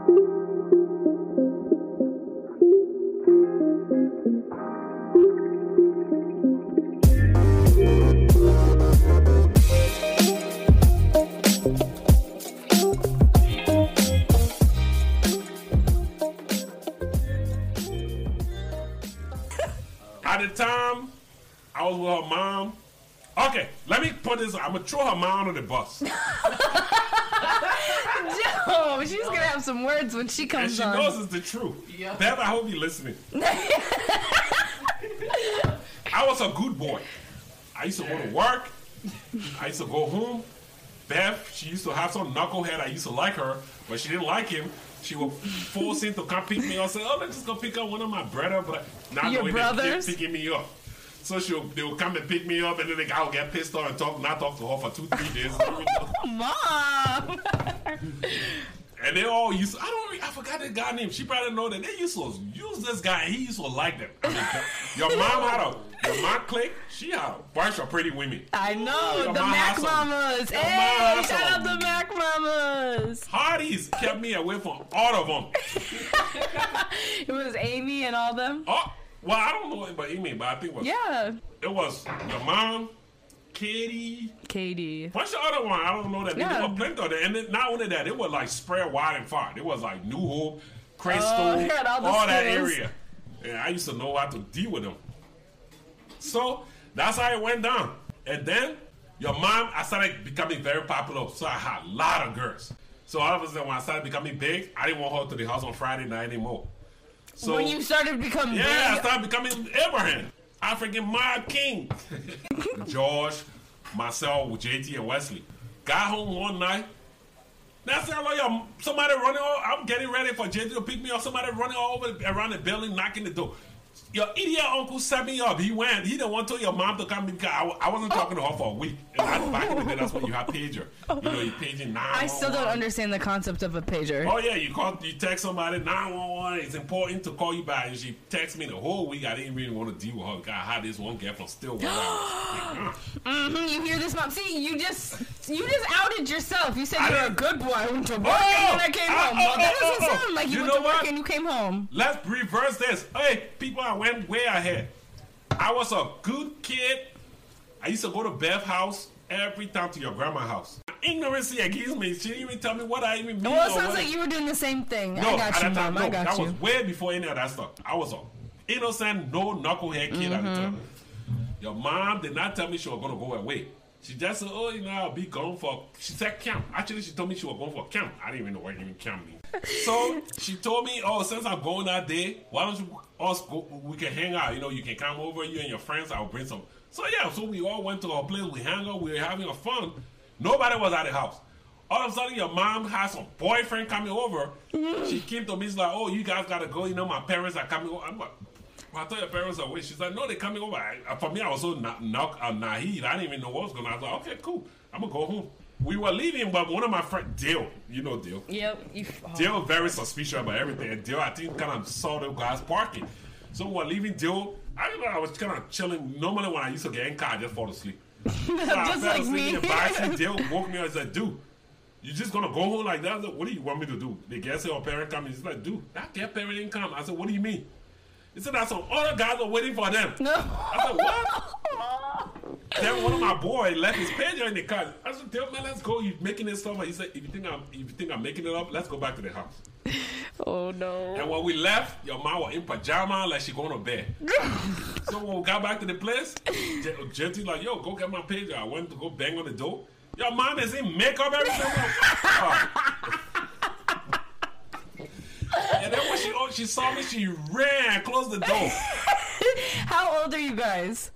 At the some words when she and she on. knows it's the truth. Yep. Bev, I hope you're listening. I was a good boy. I used to go to work. I used to go home. Beth, she used to have some knucklehead. I used to like her, but she didn't like him. She would force him to come pick me up. Say, "Oh, let's just go pick up one of my brother," but not Your knowing they keep brothers? picking me up. So she will, they will come and pick me up, and then the guy will get pissed off and talk, not talk to her for two, three days. Mom. And they all used. To, I don't. I forgot the guy name. She probably know that they used to use this guy. and He used to like them. I mean, your mom had a your mom clique. She had a bunch of pretty women. I know Your the Mac Mamas. your Hey, shout out the Mac Mamas. Hardy's kept me away from all of them. It was Amy and all them. Oh, well, I don't know about Amy, but I think it was Yeah, it was your mom, Katie, Katie. What's the other one. I don't know that. Yeah. There were plenty of them. And then, not only that, it was like spread wide and far. It was like New Hope, Crystal, Oh, they all all, that area. And I used to know how to deal with them. So that's how it went down. And then your mom, I started becoming very popular. So I had a lot of girls. So all of a sudden, when I started becoming big, I didn't want her to the house on Friday night anymore. So when you started becoming yeah, I started becoming Abraham, African Mob King. George, myself, with JT and Wesley. Got home one night. That sound like somebody running. All, I'm getting ready for JT to pick me up. Somebody running all over around the building, knocking the door. Your idiot uncle set me up. He went. He didn't want to tell your mom to come because I, I wasn't talking to her for a week. And that's back in the day. That's when you had pager. You know, you paging nine. I still don't understand the concept of a pager. Oh yeah, you call, you text somebody nine one one. It's important to call you back, and she texted me the whole week. I didn't really want to deal with her. God, how this one get from Stillwater. hmm you hear this, mom? See, you just you just yourself. You said I you were a good boy. I went to work Oh, and then I came oh, home. oh, well, that oh, doesn't oh, sound like you, you went know to work what? and you came home. Let's reverse this. Hey, people, I went way ahead. I was a good kid. I used to go to Beth's house every time to your grandma's house. Ignorance against me. She didn't even tell me what I even mean. Well, it sounds like you were doing the same thing. No, I got you, time, mom. no, I got that you. was way before any of that stuff. I was a innocent, no knucklehead kid at the time. Mm-hmm. Your mom did not tell me she was gonna go away. She just said, "Oh, you know, I'll be gone for." She said camp. Actually, she told me she was going for camp. I didn't even know what even camp means. so she told me, "Oh, since I'm going that day, why don't you us go? We can hang out. You know, you can come over. You and your friends. I'll bring some." So yeah, so we all went to our place. We hang out. We were having a fun. Nobody was at the house. All of a sudden, your mom has some boyfriend coming over. Mm-hmm. She came to me. She's like, "Oh, you guys gotta go. You know, my parents are coming over." I'm like, well, I thought your parents are away. She's like, "No, they're coming over." I, uh, for me, I was so na- na- uh, naive. I didn't even know what was going on. I was like, "Okay, cool. I'm gonna go home." We were leaving, but one of my friends, Dale, you know Dale. Yep. You, oh. Dale very suspicious about everything. And Dale, I think, kind of saw the guys parking. So we're leaving Dale. I don't know. I was kind of chilling. Normally, when I used to get in car, I just fall asleep. So I Just fell like asleep me. in the backseat. Dale woke me up and said, "Dude, you just gonna go home like that? I said, what do you want me to do?" The guest said, "Our parent coming." He's like, "Dude, that their parent didn't come." I said, "What do you mean?" He said, "That some other guys are waiting for them." No. I said, "What?" Then one of my boys left his pager in the car. I said, "Tell man, let's go. You making this stuff?" He said, "If you think I'm, if you think I'm making it up, let's go back to the house." Oh no. And when we left, your mom was in pajama like she going to bed. so when we got back to the place, JT like, yo, go get my pager. I went to go bang on the door. Your mom is in makeup, everything. and then when she oh, she saw me, she ran, closed the door. How old are you guys?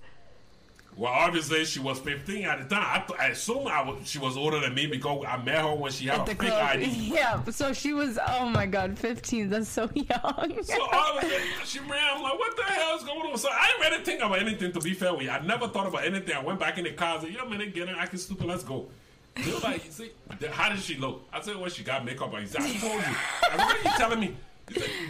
Well, obviously she was 15 at the time. I, th- I assume I was, she was older than me because I met her when she had At a the fake club. ID. Yeah. So she was. Oh my God, 15. That's so young. So all of a sudden, she ran. I'm like, what the hell is going on? So I didn't really think about anything, to be fair with you. I never thought about anything. I went back in the car. I said, yo, man, they I can stupid. Let's go. They you see, the- how did she look? I said, well, she got makeup on. He said, I told you. I said, what are you telling me?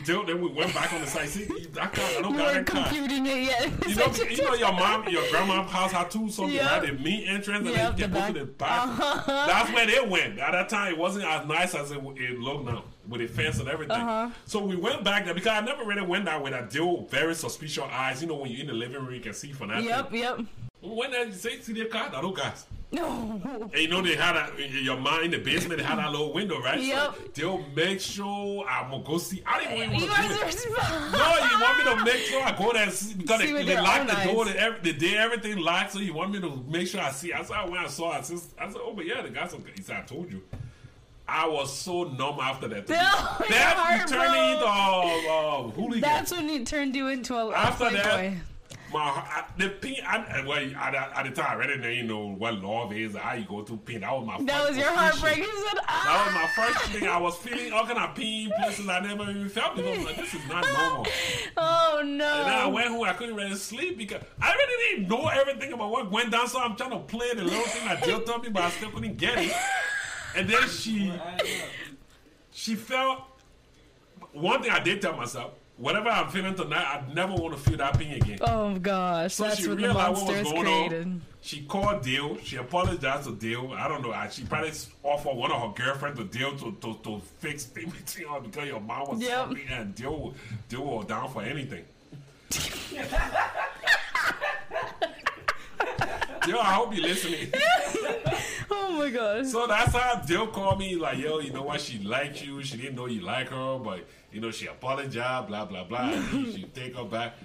"Dude," then we went back on the site. See, that car, I don't we got that computing it yet. You know, you know your mom, your grandma's house had two something, Yep. right? The meat entrance and Yep, then you the to back. Uh-huh. the back. That's where they went. At that time, it wasn't as nice as it, it looked now. with a fence and everything. Uh-huh. So we went back there because I never really went there with a deal very suspicious eyes. You know, when you're in the living room, you can see for that. Yep, yep. When I say, see the car, that old guys. No. And you know they had a your mind in the basement. They had that little window, right? Yep. So they'll make sure I'm gonna go see. I didn't even You want to do guys it. are No, you want me to make sure I go there and see because See they, they locked the door. eyes. The, every, the day everything locked, so you want me to make sure I see. I saw when I saw it. I said, I said, "Oh, but yeah, the guy." said- He said, "I told you." I was so numb after that. No, your heart that turned into broke. uh, uh, hooligan. That's when it turned you into a, a After that, playboy. My I, the pin. I, well, at, at the time, I didn't even know what love is. How you go to pin. That was my. That first was your heartbreak. You said, ah. That was my first thing. I was feeling all kind of pain places I never even felt before. I was like, this is not normal. Oh no. And then I went home. I couldn't really sleep because I really didn't know everything about what went down. So I'm trying to play the little thing that Jill told me, but I still couldn't get it. And then she, she felt. One thing I did tell myself: whatever I'm feeling tonight, I'd never want to feel that pain again. Oh gosh, So that's she what the realized what was going created. on. She called Dale. She apologized to Dale. I don't know. She probably offered one of her girlfriends to Dale to, to, to fix things because your mom was Yep. something and Dale, Dale was down for anything. yo, I hope you're listening. Oh my gosh. So that's how Dale called me, like, yo, you know what? She liked you. She didn't know you like her, but, you know, she apologized, blah, blah, blah. should take her back.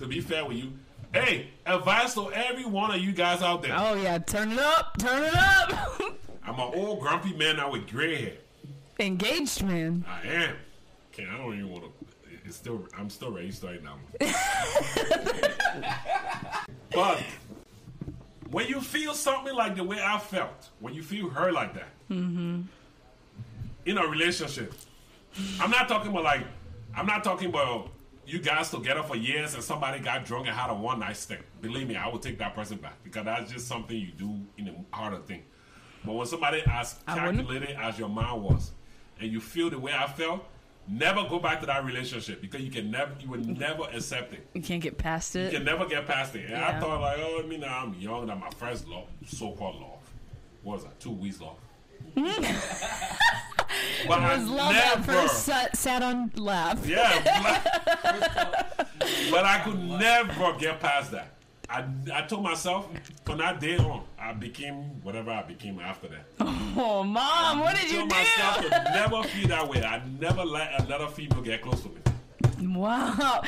To be fair with you, hey, advice to every one of you guys out there. Oh yeah, turn it up, turn it up. I'm an old grumpy man now with gray hair. Engaged man. I am. Okay, I don't even want to. It's still. I'm still ready right now. but when you feel something like the way I felt, when you feel hurt like that, mm-hmm. in a relationship, I'm not talking about like. I'm not talking about you guys together for years and somebody got drunk and had a one night stand. Believe me, I would take that person back because that's just something you do in a harder thing. But when somebody as calculated as your mind was, and you feel the way I felt, never go back to that relationship because you can never, you would never accept it. You can't get past it. You can never get past it. And I thought like, oh, I mean, I'm young. That my first love, so-called love, what was that? Two weeks love. but I was love never, first sat, sat on laugh. yeah, but, but I could never get past that. I, I told myself from that day on, I became whatever I became after that. Oh mom, what did you told myself do? to never feel that way. I never let another female get close to me. Wow.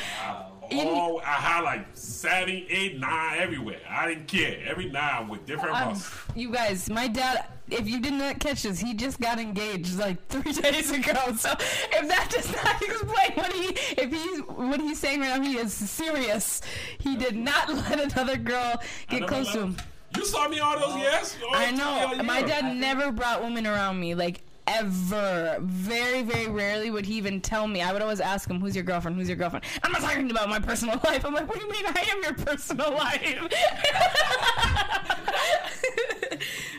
Oh, I had like seven, eight, nine everywhere. I didn't care. Every night I'm with different Um, bosses. you guys, my dad, if you did not catch this, he just got engaged like three days ago. So if that does not explain what he, if he's, what he's saying right now, he is serious. He did not let another girl get never close to him. You saw me all those years. All I know. My dad never brought women around me, like ever. Very, very rarely would he even tell me. I would always ask him, "Who's your girlfriend? Who's your girlfriend?" I'm not talking about my personal life. I'm like, "What do you mean? I am your personal life."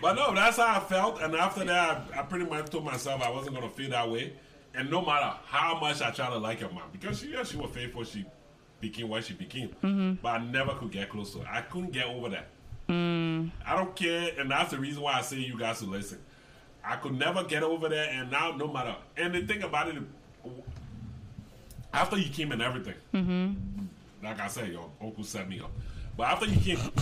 But no, that's how I felt. And after that, I, I pretty much told myself I wasn't gonna feel that way. And no matter how much I try to like your mom, because she, yeah, she was faithful, she became what she became. Mm-hmm. But I never could get close to her. I couldn't get over that. Mm. I don't care, and that's the reason why I say you guys to listen. I could never get over that, and now no matter. And the thing about it, after you came and everything, Mm-hmm. like I said, your uncle set me up. But after you came,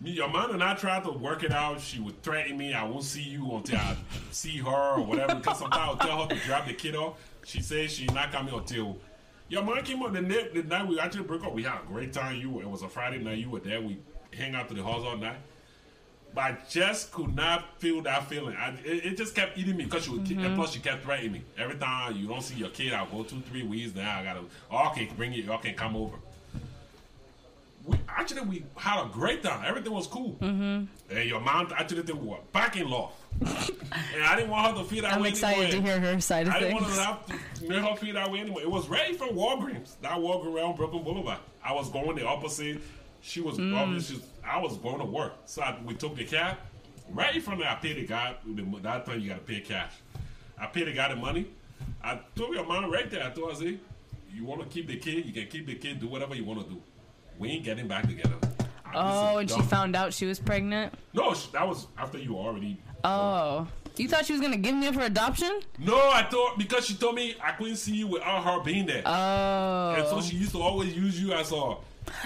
me, your mom and I tried to work it out. She would threaten me. I won't see you until I see her or whatever. Because sometimes I'll tell her to drop the kid off. She says she's not coming until. Your mom came up the night, the night we actually broke up. We had a great time. You were, it was a Friday night. You were there. We hang out to the halls all night. But I just could not feel that feeling. I, it, it just kept eating me because she would, keep- and plus she kept threatening me. Every time you don't see your kid, I'll go two, three weeks. Now I gotta, oh, okay, bring it. Can come over. We actually we had a great time. Everything was cool. Mm-hmm. And your mom actually think we were back in love. and I didn't want her to feel that I'm way excited to anymore. hear her side of I didn't want things. to to her feel that way anymore. It was ready from Walgreens. That Walgreens around Brooklyn Boulevard. I was going the opposite. She was Mm. obviously I was going to work. So I, we took the cab. Right from there, I paid the guy. The, that time you got to pay cash. I paid the guy the money. I told your mom right there. I told her, I said, you want to keep the kid? You can keep the kid. Do whatever you want to do. We ain't getting back together. Oh, and she found out she was pregnant. No, that was after you already. Oh, You thought she was gonna give me up for adoption? No, I thought because she told me I couldn't see you without her being there. Oh. and so she used to always use you as a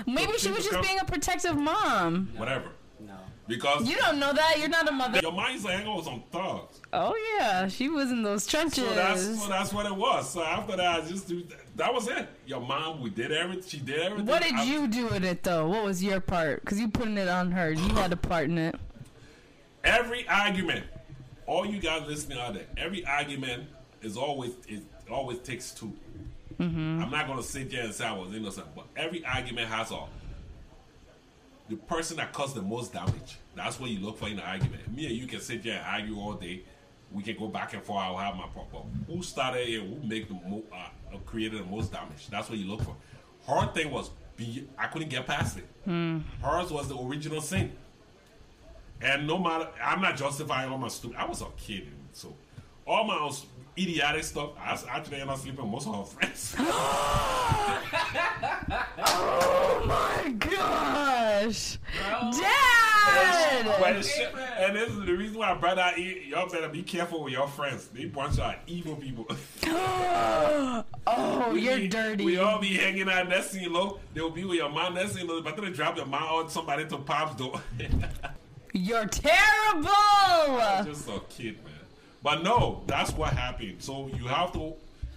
Maybe she was just being a protective mom. whatever. No. Because You don't know that. You're not a mother. your mind used to hang out thugs. Oh yeah, she was in those trenches. So that's so that's what it was. So after that, I just do that was it. Your mom, we did everything. She did everything. what did I- you do in it though? What was your part? Because you putting it on her. You had a part in it. Every argument, all you guys listening out there, every argument is always it always takes 2 i I'm not gonna sit there and say I was innocent, but every argument has a the person that caused the most damage. That's what you look for in an argument. Me and you can sit there and argue all day. We can go back and forth. I'll have my problem. Who started it? Who make the mo- uh, uh, created the most damage? That's what you look for. Her thing was be. I couldn't get past it. Hmm. Hers was the original sin. And no matter, I'm not justifying all my stupid. I was a kid, so all my idiotic stuff. I ended up sleeping most of her friends. Oh my gosh, Bro. Dad! It's and this is the reason why I brought out. e- Y'all better be careful with your friends. They bunch of evil people. oh, We you're be- dirty. We all be hanging out you know, they'll be with your mom you know, but then they drop your mom or somebody to pop's door. You're terrible. I just a kid, man. But no, that's what happened. So you have to,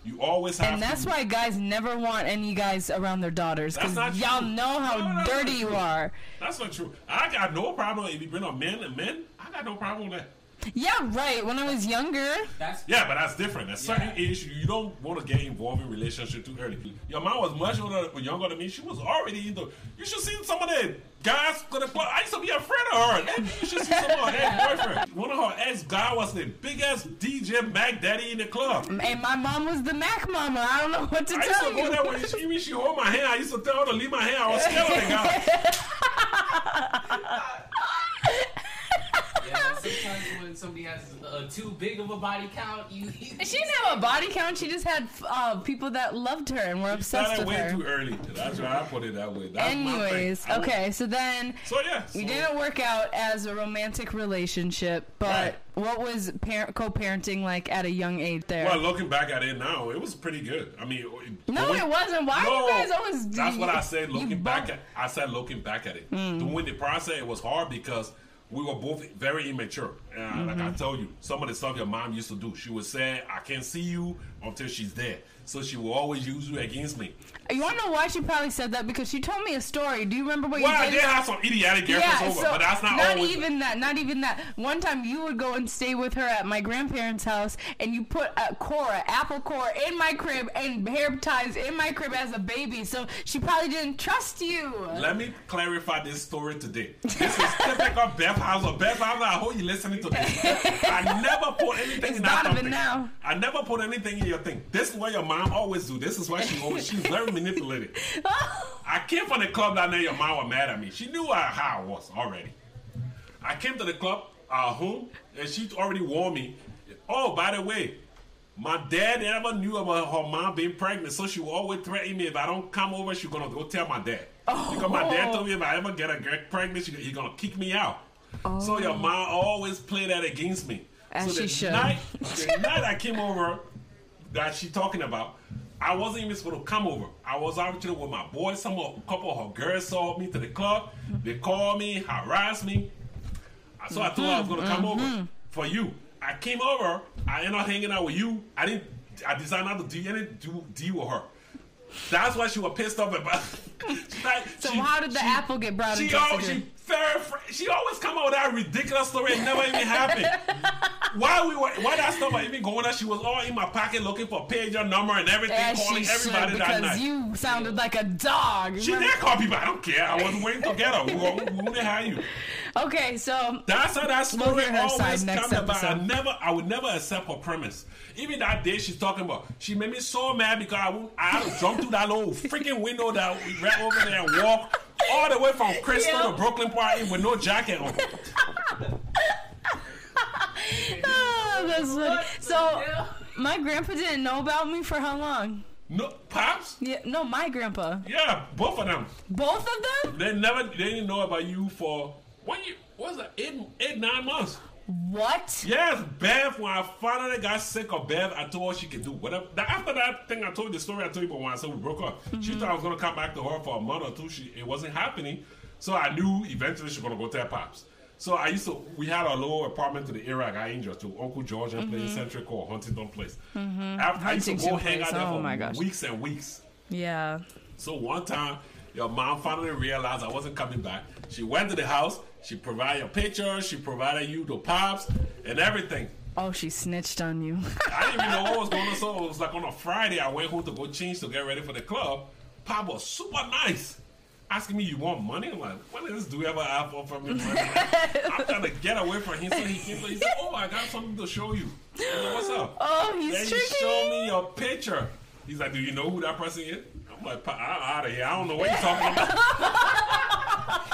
you always have to And that's to. why guys never want any guys around their daughters That's because y'all true. know how No, that's dirty you are. That's not true. I got no problem if you bring up men and men. I got no problem with that. Yeah, right. When I was younger, That's Yeah, but that's different. At certain Yeah. age, you don't want to get involved in relationship too early. Your mom was much older, younger than me. She was already in the. You should see some of the guys to the club. I used to be a friend of her. Maybe You should see some of her ex-boyfriend. One of her ex-guy was the biggest DJ Mac Daddy in the club. and my mom was the Mac mama. I don't know what to I used tell to go you. there when she, when she hold my hand. I used to tell her to leave my hand. I was scared of the guy. yeah. Sometimes when somebody has uh, too big of a body count, you. She didn't have a body count. She just had uh, people that loved her and were obsessed Started with way her. too early. That's why I put it that way. That's. Anyways, I was- okay, so then So yeah. we so- didn't work out as a romantic relationship, but Right. what was par- co-parenting like at a young age there? Well, looking back at it now, it was pretty good. I mean, no, going- it wasn't. Why No, you guys always? That's what I said. you Looking back both- at, I said looking back at it. Doing the process, it was hard because we were both very immature. Like Mm-hmm. I told you, some of the stuff your mom used to do, she would say, "I can't see you until she's there." So she will always use you against me. You want to know why she probably said that? Because she told me a story. Do you remember what Well, you I did? did have some idiotic girlfriends over, but that's not, always. even that. Not even that. One time you would go and stay with her at my grandparents' house, and you put a core, apple core, in my crib and hair ties in my crib as a baby. So she probably didn't trust you. Let me clarify this story today. This is typical Beth Hauser. Beth Hauser, I hope you're listening to this. I never put anything It's in that thing. now. I never put anything in your thing. This is what your mom always do. This is why she always she's very manipulative. I came from the club that night. Your mom was mad at me. She knew how I was already. I came to the club, uh, home, and she already warned me. Oh, by the way, my dad never knew about her mom being pregnant, so she will always threaten me if I don't come over, she's gonna go tell my dad. Because my dad told me if I ever get a girl pregnant, she, he's gonna kick me out. So your mom always play that against me. As so she the should. Night, the night I came over, that she talking about, I wasn't even supposed to come over. I was actually with my boys. Some of, a couple of her girls saw me to the club. They called me, harassed me. So I told her I was gonna come over for you. I came over. I ended up hanging out with you. I didn't. I decided not to do any do deal with her. That's why she was pissed off about. Like- So she- how did the she- apple get brought she into picture? she she always come out with that ridiculous story. It never even happened. why we were why that stuff was even going on? She was all in my pocket looking for pager number and everything, As calling she should, everybody that because night. you sounded like a dog. she did call people. I don't care. I wasn't waiting to get her. We were, we wouldn't have you. Okay, so That's how that We'll story always comes about. I never, I would never accept her premise. Even that day she's talking about, she made me so mad because I, I had to jump through that little freaking window that we right over there and walk all the way from Crystal Yeah. to Brooklyn Park with no jacket on. oh, that's funny. What So hell? my grandpa didn't know about me for how long? No, pops. Yeah, no, my grandpa. Yeah, both of them. Both of them? They never, they didn't know about you for one year. What was that? Eight, eight, nine months. What? Yes, Bev, when I finally got sick of Bev, I told her she could do whatever. That- After that thing, I told you the story I told you about when I said we broke up. She mm-hmm. thought I was going to come back to her for a month or two. She It wasn't happening. So I knew eventually she was going to go to her pops. So I used to, we had a little apartment to the area I got injured to Uncle George and place, mm-hmm. Centric called Huntington Place. Mm-hmm. After, I used to go hang out Place, there oh for my gosh. weeks and weeks. Yeah. So one time, your mom finally realized I wasn't coming back. She went to the house. She provided your pictures. She provided you the pops and everything. Oh, she snitched on you. I didn't even know what was going on. So it was like on a Friday, I went home to go change to get ready for the club. Pop was super nice. Asking me, you want money? I'm like, when did this dude ever offer for me money? I'm trying to get away from him. So he came, he said, oh, I got something to show you. Like, What's up? oh, he's Then he tricky. showed me your picture. He's like, do you know who that person is? I'm like, "Pa- I'm out of here. I don't know what you're talking about.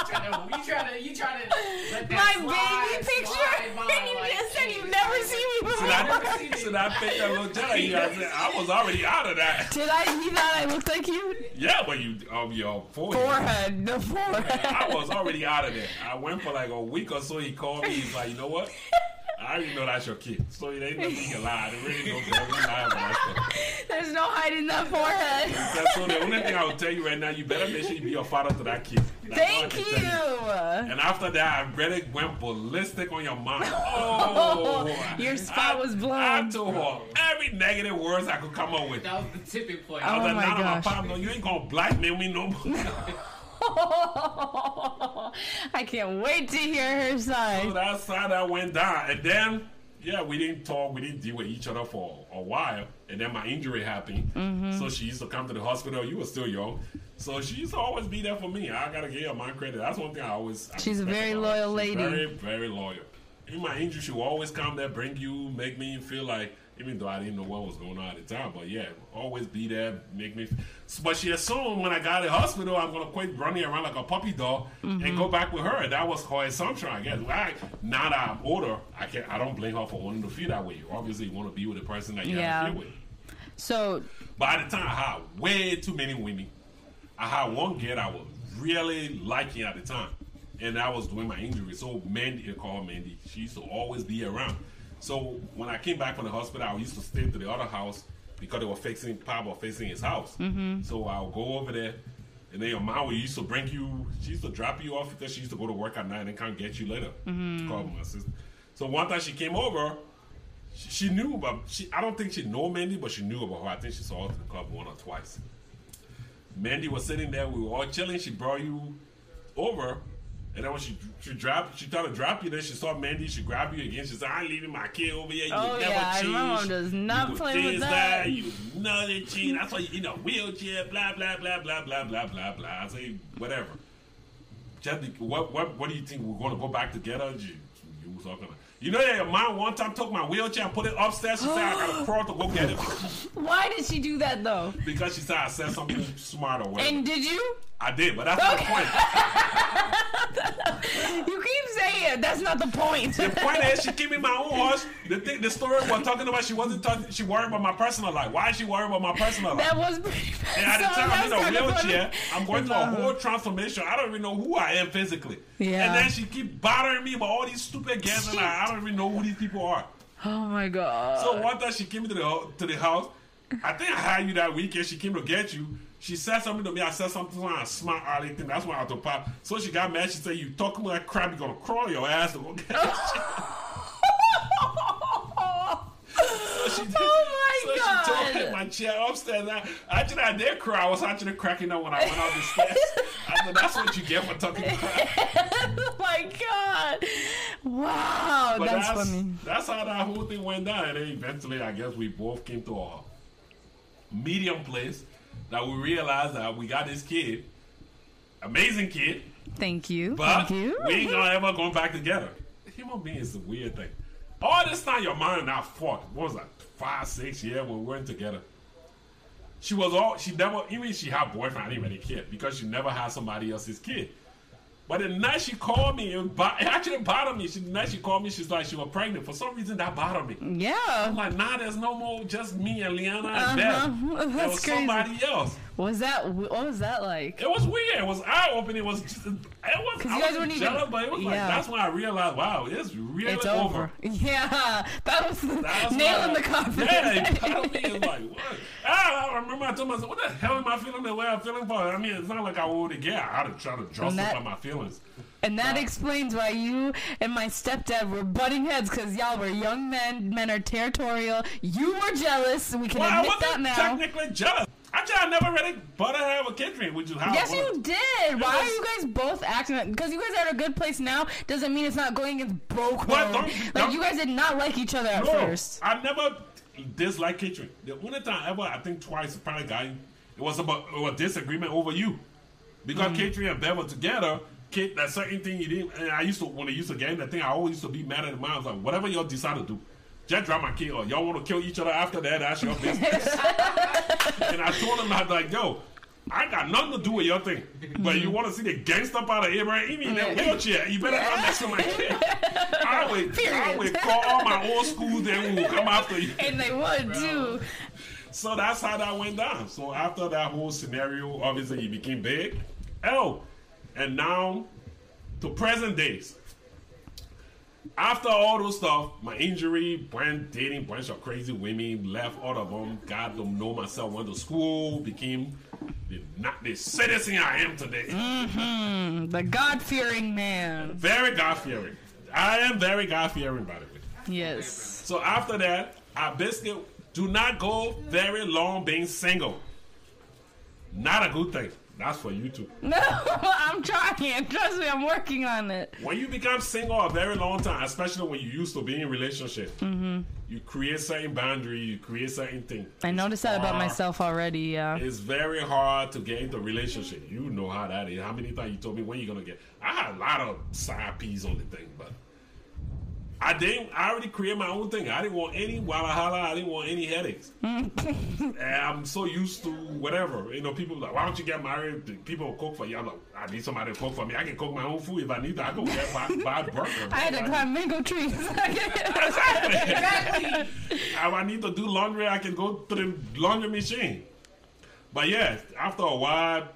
Tryna- you trying to, you trying to let My that baby picture. slide by, and you like, just said you've never seen me before. that, never seen it. so that picture looked just like you. I, said, I was already out of that. Did I? He thought I looked like you? Yeah, but you, um, your forehead. Forehead. The forehead. I was already out of there. I went for like a week or so. He called me. He's like, you know what? I already know that's your kid. So they ain't nothing you can lie. They really don't care. We lie about that stuff. There's no hiding that forehead. That's so the only thing I will tell you right now, you better make sure you be a father to that kid. That's Thank can you. And after that, I really went ballistic on your mom. Oh, Your spot I- was blown. I told her every negative words I could come up with. That was the tipping point. Oh I was Oh like, my nah, gosh. my pop, no, you ain't gonna blackmail me no more. I can't wait to hear her side. so side. that's how that went down. And then, yeah, we didn't talk, we didn't deal with each other for a while. And then my injury happened. Mm-hmm. So she used to come to the hospital. You were still young. So she used to always be there for me. I gotta give her my credit. That's one thing I always. I She's a very loyal She's lady. Very, very loyal. In my injury, she will always come there, bring you, make me feel like, even though I didn't know what was going on at the time, but yeah, always be there, make me. But she assumed when I got to the hospital, I'm gonna quit running around like a puppy dog Mm-hmm. and go back with her. That was her assumption, I guess. I, now that I'm older, I can not I don't blame her for wanting to feel that way. You obviously, want to be with the person that you Yeah. have to feel with. So, by the time, I had way too many women. I had one girl I was really liking at the time, and I was doing my injury. So Mandy, called Mandy. She used to always be around. So when I came back from the hospital, I used to stay to the other house because they were fixing Papa was fixing his house. Mm-hmm. So I'll go over there. And then your mom used to bring you, she used to drop you off because she used to go to work at night and can't get you later. Mm-hmm. Call my sister. So one time she came over, she, she knew about she I don't think she know Mandy, but she knew about her. I think she saw her to the club one or twice. Mandy was sitting there, we were all chilling, she brought you over. And then when she she dropped, she tried to drop you. Then she saw Mandy. She grabbed you again. She said, "I ain't leaving my kid over here. You Oh, never yeah, my mom does not you play with this, that." You nothing change. That's why you in a wheelchair. Blah blah blah blah blah blah blah blah. I say whatever. Be- what what what do you think we're gonna go back together? You, you was talking. You know that your mom one time took my wheelchair and put it upstairs. She said I gotta crawl to go get it why did she do that though? because she said I said something smart or whatever. And did you? I did, but that's not the point. You keep saying that's not the point. The point is, she gave me my own horse. The thing, the story we're talking about, she wasn't talking. She worried about my personal life. Why is she worried about my personal life? that was pretty And at the so time, I'm in a wheelchair. I'm going through a uh-huh. whole transformation. I don't even know who I am physically. Yeah. And then she keep bothering me about all these stupid guests, and I, I don't even know who these people are. Oh my god. So one time she came to the to the house. I think I had you that weekend. She came to get you. She said something to me. I said something to her. I smart ugly thing. That's why I had to pop. So she got mad. She said, "You talking like crap. You gonna crawl your ass to go get that shit." So she did. Oh my so God. So she told me my chair upstairs. I, actually, I did cry. I was actually cracking up when I went out the stairs. I said, "That's what you get for talking crap." oh my god. Wow, But that's, that's funny. that's how that whole thing went down. And then eventually, I guess we both came to a medium place that we realized that we got this kid, amazing kid, Thank you. but Thank you. we ain't gonna ever going back together. Human being is a weird thing. All this time, your mom and I fought. What was that? Five, six years when we weren't together. She was all she never even she had boyfriend. I didn't really care because she never had somebody else's kid. But the night she called me, it, bo- it actually bothered me. She, the night she called me, she's like she was pregnant. For some reason, that bothered me. Yeah. I'm like, nah, there's no more just me and Leauna Uh-huh. and Beth. There That's was crazy. somebody else. Was that what was that like? It was weird. It was eye opening. It was just, it was. 'Cause I you guys weren't even- jealous, but it was like that's when I realized, wow, it's really It's over. over. Yeah, that was That's nail in the coffin. Yeah, it bothered me. Like, what? I, I remember I told myself, what the hell am I feeling the way I'm feeling for? I mean, it's not like I would get. I had to try to justify my feelings. And that explains why you and my stepdad were butting heads because y'all were young men. Men are territorial. You were jealous. We can Well, admit that now. technically jealous. Actually, I never really butted head with Kendrick, which is how Yes, you did. Why are you guys both acting? Because you guys are at a good place now doesn't mean it's not going against broke. What? Don't- Like don't- you guys did not like each other at No, first. I never disliked Kendrick. The only time ever, I think twice, probably got it was about a disagreement over you. Because Mm. Kendrick and Bev were together, Kid, that certain thing you didn't. And I used to, when I used to game that thing, I always used to be mad at the mom. I was like, whatever y'all decide to do, just drop my or y'all want to kill each other after that, that's your business. and I told him, I was like, yo, I got nothing to do with your thing. But you mm-hmm. want to see the gangster part of Abraham, even in that wheelchair, you better not mess with my kid. I would, I would call all my old school then will come after you. And they would too. So that's how that went down. So after that whole scenario, obviously he became big. Oh, and now to present days. After all those stuff, my injury, went dating bunch of crazy women, left all of them, got to know myself, went to school, became the, not the citizen I am today. Mm-hmm. The God fearing man. Very God fearing. I am very God fearing, by the way. Yes. So after that, I basically do not go very long being single. Not a good thing. That's for you too. No, I'm trying. Trust me, I'm working on it. When you become single a very long time, especially when you used to be in relationship, Mm-hmm. you create certain boundary, you create certain thing. I noticed that about myself already. Yeah. It's very hard to get into a relationship. You know how that is. How many times you told me when you gonna get? I had a lot of side P's on the thing, but I didn't. I already created my own thing. I didn't want any walla holla. I didn't want any headaches. Mm. and I'm so used to whatever. You know, people like, why don't you get married? People cook for you. I'm like, I need somebody to cook for me. I can cook my own food if I need to. I go get buy a burger. I had to climb mango trees. Exactly. If I need to do laundry, I can go to the laundry machine. But yeah, after a while,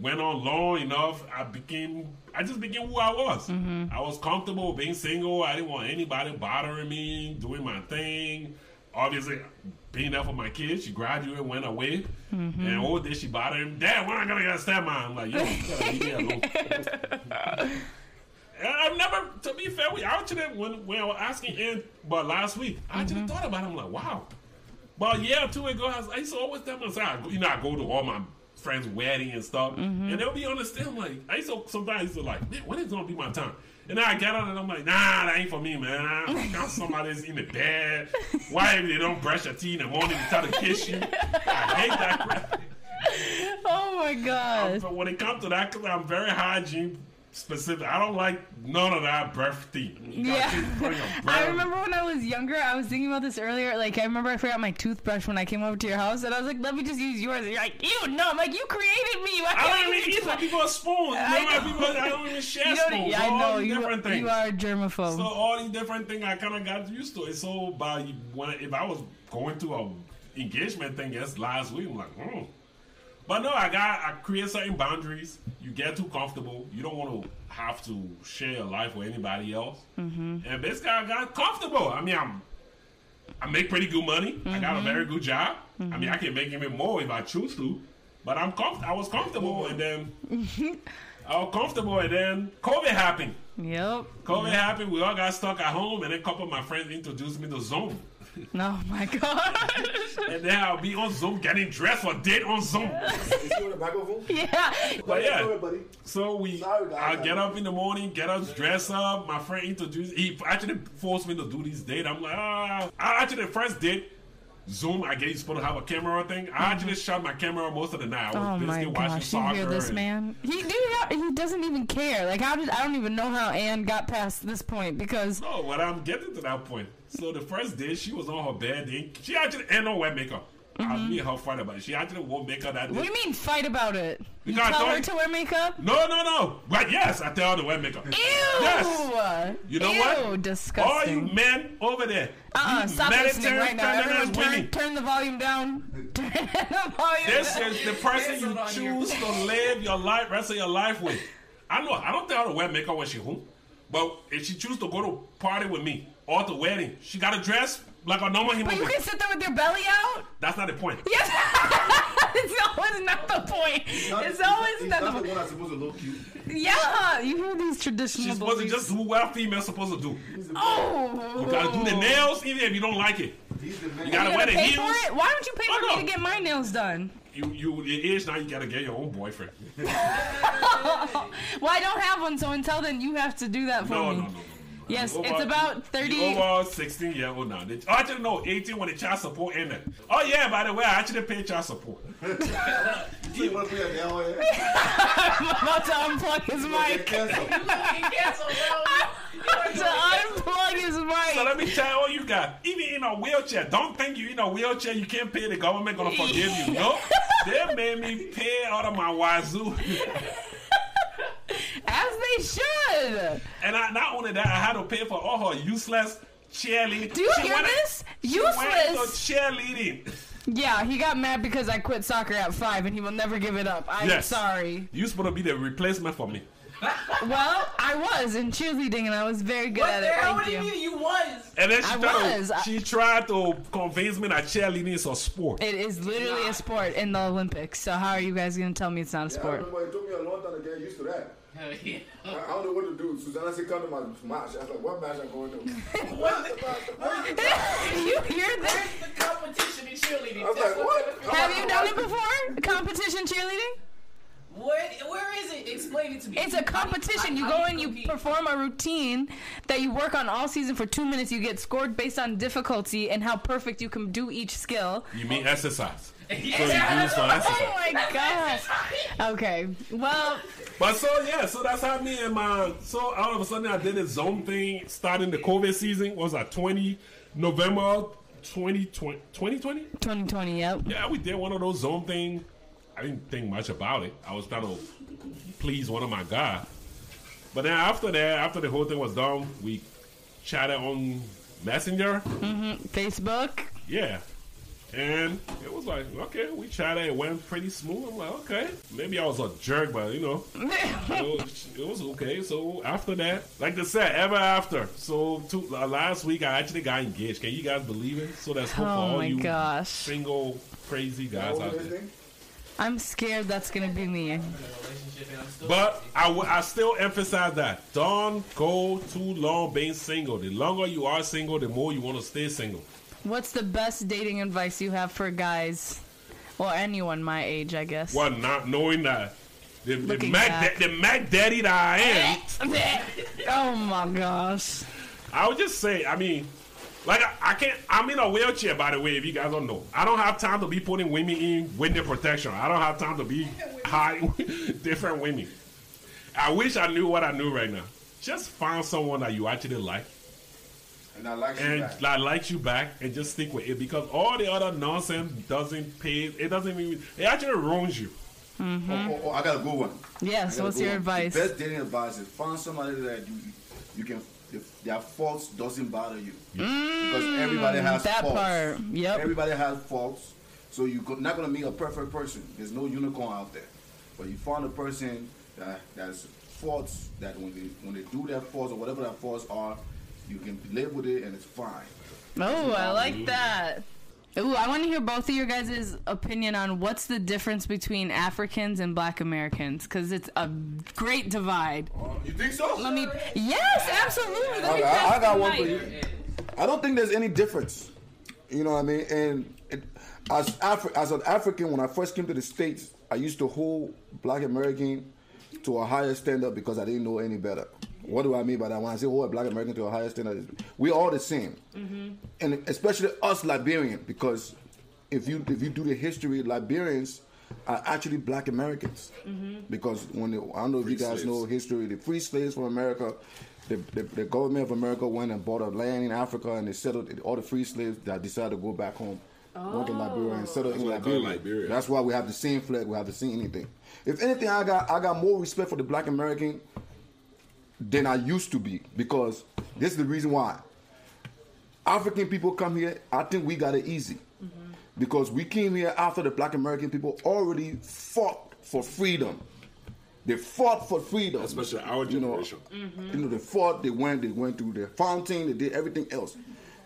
went on long enough, I became, I just became who I was. Mm-hmm. I was comfortable being single. I didn't want anybody bothering me, doing my thing. Obviously, being there for my kids. She graduated, went away, mm-hmm. and all this she bothered him. Dad, when I gonna get a stepmom? I'm like, yo, you gotta leave me alone. And I've never, to be fair, we actually when when I was asking Ann, but last week I just mm-hmm. thought about it. I'm like, wow. But yeah, two ago, I, was, I used to always tell myself, you know, I go to all my friends' wedding and stuff, mm-hmm. and they'll be on the stand. I'm like, I used to sometimes used to like, man, when is gonna be my time? And then I get out and I'm like, nah, that ain't for me, man. I got somebody's in the bed. Why if they don't brush their teeth in the morning to try to kiss you? I hate that crap. oh my god. But when it comes to that, because I'm very hygiene specific, I don't like none of that breath thing. You Yeah. keep putting a I remember when I was younger, I was thinking about this earlier. Like, I remember I forgot my toothbrush when I came over to your house, and I was like, let me just use yours. And you're like, ew, no. I'm like, you created me. Why I don't even use eat my- people a spoon. I know, people, I don't even share You spoons. yeah, I know. You, different things. you are a germaphobe. So all these different things, I kind of got used to it. So by when if I was going to a engagement thing, yes, last week, I'm like, hmm. But no, I got I create certain boundaries. You get too comfortable. You don't want to have to share your life with anybody else. Mm-hmm. And basically, I got comfortable. I mean, I'm I make pretty good money. I got a very good job. I mean, I can make even more if I choose to. But I'm comf- I was comfortable, and then I was comfortable, and then COVID happened. Yep. COVID happened. We all got stuck at home, and then a couple of my friends introduced me to Zoom. Oh my god. And then I'll be on Zoom getting dressed for date on Zoom. Is he on the microphone? yeah. But yeah. Go ahead, buddy. So we, Sorry, guys. I get up in the morning, get up, dress up. My friend introduced, he actually forced me to do this date. I'm like, ah. I actually the first date, Zoom. I guess you're supposed to have a camera thing. I mm-hmm. actually shot my camera most of the night. I was Oh my gosh, you hear this and- man? He dude, he doesn't even care. Like how did I don't even know how Anne got past this point because No, but I'm getting to that point. So the first day, she was on her bed. She actually ain't no wet makeup. I mm-hmm. me and her fight about it. She actually won't make her that What do you mean fight about it? You Because I tell her to wear makeup? No, no, no. But yes, I tell her to wear makeup. Ew! Yes. You know Ew, what? All disgusting. All you men over there. uh-uh, you stop listening right now. Everyone turn, turn the volume down. Turn the volume This down. is the person you on here. choose to live your life, rest of your life with. I know. I don't tell her to wear makeup when she home, but if she choose to go to party with me or the wedding, she got to dress like a normal human But you being. can sit there with your belly out? That's not the point. Yes! it's always not the point. It's always not not the the point. one that's supposed to look cute. Yeah, you hear these traditional She's supposed to just do what a female's supposed to do. Oh! You gotta do the nails, even if you don't like it. He's the man. You gotta You wear gotta the pay heels. for it? Why don't you pay Oh, for no. me to get my nails done? You, you, it is now. You gotta get your own boyfriend. Well, I don't have one, so until then, you have to do that for No, me. no, no, no. no. Yes, You it's over- about you 30. Over 16 year old now. They- Oh, actually, no, 18 when the child support ended. Oh, yeah, by the way, I actually pay child support. You want to put your nail on? I'm about to unplug his Get mic. canceled. Fucking cancel, bro. to unplug his mic. So mic. let me tell you all you got. Even in a wheelchair, don't think you in a wheelchair you can't pay. The government gonna forgive you. No, they made me pay out of my wazoo, As they should. and I, not only that, I had to pay for all her useless cheerleading. Do you She hear went- this? she Useless. cheerleading. Yeah, he got mad because I quit soccer at five and he will never give it up. I'm Yes. sorry. You're supposed to be the replacement for me. Well, I was in cheerleading and I was very good What at the it. hell? Thank What do you you. mean you was? And then she I tried was. to, she tried to convince me that cheerleading is a sport. It is literally a sport in the Olympics. So how are you guys gonna tell me it's not a Yeah, I sport? remember it took me a long time to get used to that. Hell yeah. I, I don't know what to do. Susanna said, come to my match. I was like, what match I'm going to? you hear that? Where's the competition in cheerleading? I was That's like, what- what? Have you done it before? Competition cheerleading? What? Where is it? Explain it to me. It's a competition. You go and you perform a routine that you work on all season for two minutes. You get scored based on difficulty and how perfect you can do each skill. You mean exercise? So you do Yeah. some Oh my gosh. Okay. Well, But so yeah, so that's how me and my so all of a sudden I did a Zoom thing starting the COVID season. What was that twenty November 2020, 2020? 2020. Yep. Yeah, we did one of those Zoom thing. I didn't think much about it. I was trying to please one of my guys. But then after that, after the whole thing was done, we chatted on Messenger. Mm-hmm. Facebook. Yeah. And it was like, okay, we tried It It went pretty smooth. I'm like, okay. Maybe I was a jerk, but you know, it was, it was okay. So after that, like they said, ever after. So to, uh, last week, I actually got engaged. Can you guys believe it? So that's hope for Oh all my you gosh. single, crazy guys out there. I'm scared that's gonna be me. relationship and I'm still But I, w- I still emphasize that. Don't go too long being single. The longer you are single, the more you want to stay single. What's the best dating advice you have for guys? Well, anyone my age, I guess. Well, not knowing that the, the, Mac, back. the Mac Daddy that I am. oh my gosh. I would just say, I mean, like I, I can't. I'm in a wheelchair, by the way. If you guys don't know, I don't have time to be putting women in window protection. I don't have time to be hiding different women. I wish I knew what I knew right now. Just find someone that you actually like And I like you back. that likes you back, and just stick with it because all the other nonsense doesn't pay. It doesn't even. It actually ruins you. Oh, oh, oh, I got a good one. Yes. I got a What's good your one. advice? The best dating advice is find somebody that you you can their faults doesn't bother you because everybody has Mm, that faults. part. Yep. Everybody has faults, so you're not gonna meet a perfect person. There's no unicorn out there, but you find a person that that's faults that when they when they do their faults or whatever their faults are, you can live with it and it's fine. Oh, I like that. Ooh, I want to hear both of your guys' opinion on what's the difference between Africans and Black Americans because it's a great divide. Uh, you think so? Let me. Yes, absolutely. Let me I, I- got one for you. I don't think there's any difference. You know what I mean? And it, as Afri- as an African, when I first came to the states, I used to hold Black American to a higher standard because I didn't know any better. What do I mean by that? When I say hold a Black American to a higher standard, we're all the same, mm-hmm. and especially us Liberian, because if you if you do the history, Liberians are actually Black Americans, mm-hmm. because when the, I don't know if you guys slaves. know history, the free slaves from America, the, the, the government of America went and bought a land in Africa and they settled all the free slaves that decided to go back home. went to oh. Liberia and settled in why they call it Liberia. Liberia. That's why we have the same flag. We have the same anything. If anything, I got I got more respect for the Black American than I used to be because this is the reason why. African people come here, I think we got it easy. Mm-hmm. Because we came here after the black American people already fought for freedom. They fought for freedom. Especially our You know, generation. Mm-hmm. You know, they fought, they went, they went through the fountain, they did everything else.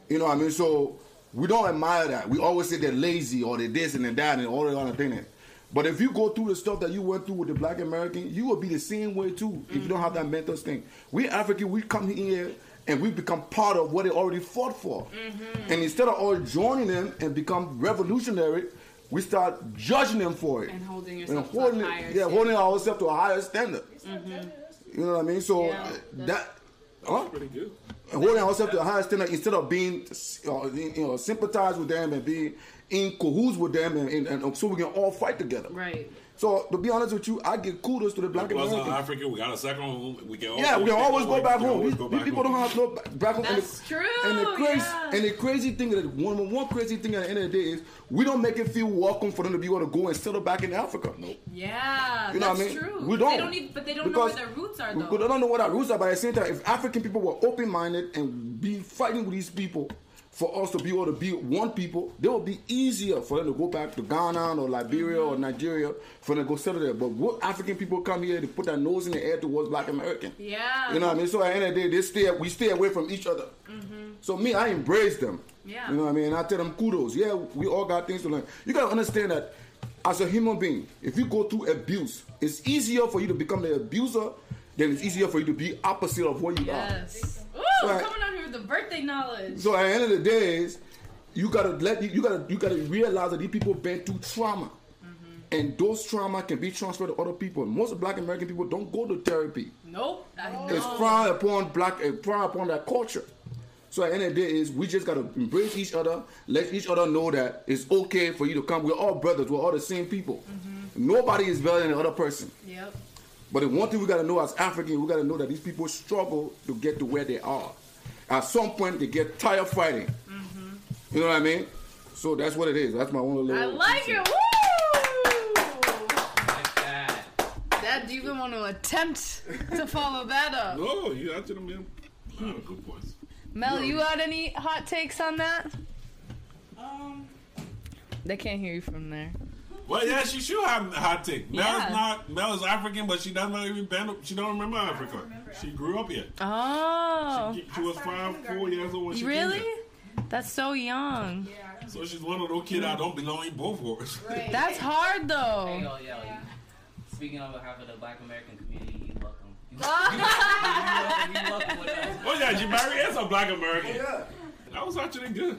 You know what I mean? So we don't admire that. We always say they're lazy or they're this and they're that and all that other thing. But if you go through the stuff that you went through with the black American, you will be the same way too if you don't have that mental thing. We African, we come here and we become part of what they already fought for. And instead of all joining them and become revolutionary, we start judging them for it. And holding And yourself to a higher yeah, standard. holding ourselves to a higher standard. You know what I mean? So Yeah, uh, that's- that, huh? Pretty good. and holding ourselves to a higher standard instead of being, uh, you know, sympathize with them and be in cahoots with them, and, and, and so we can all fight together. Right. So to be honest with you, I give kudos to the black Plus, American. uh, Africa, we got a second home. We can Yeah, we can always go back we home. always These, go back people home. don't have to go back home. That's and true, And the crazy, yeah. and the crazy thing that one one crazy thing at the end of the day is we don't make it feel welcome for them to be able to go and settle back in Africa. Nope. Yeah, You know that's what I mean? true. We don't. They don't need, but they don't Because- know where their roots are, We though. don't know what our roots are, but at the same time, if African people were open minded and be fighting with these people for us to be able to be one people, it would be easier for them to go back to Ghana or Liberia or Nigeria for them to go settle there. But what African people come here to put their nose in the air towards black American? Yeah. You know what I mean? So at the end of the day, they stay, we stay away from each other. Mm-hmm. So me, I embrace them. Yeah. You know what I mean? And I tell them kudos. Yeah, we all got things to learn. You gotta understand that as a human being, if you go through abuse, it's easier for you to become the abuser than it's easier for you to be opposite of what you are. Ooh, coming out here with the birthday knowledge. So at the end of the day, is you gotta let you gotta you gotta realize that these people been through trauma. And those trauma can be transferred to other people. Most black American people don't go to therapy. Nope. It's frowned upon black uh, frowned upon that culture. So at the end of the day is we just gotta embrace each other, let each other know that it's okay for you to come. We're all brothers, we're all the same people. Nobody is better than the other person. Yep. But the one thing we gotta know as Africans, we gotta know that these people struggle to get to where they are. At some point they get tired of fighting. You know what I mean? So that's what it is. That's my only little I like two it. cents. Woo! Like that. That do you even want to attempt to follow that up? No, you answered them, man. Ah, good points. Mel, you got any hot takes on that? Um, They can't hear you from there. Well, yeah, she should have a hot take. Mel's Yeah. not. Mel is African, but she doesn't even been. She don't remember Africa. She grew up here. Oh, She, she was five, four years old when she really? came here. That's so young. yeah. So she's one of those kids that don't belong in both worlds. Right. That's hard Hey, though. yo, yo, Speaking on behalf of the Black American community, you welcome. You welcome, you welcome with us. Oh yeah, she married as a black American. Yeah. That was actually good.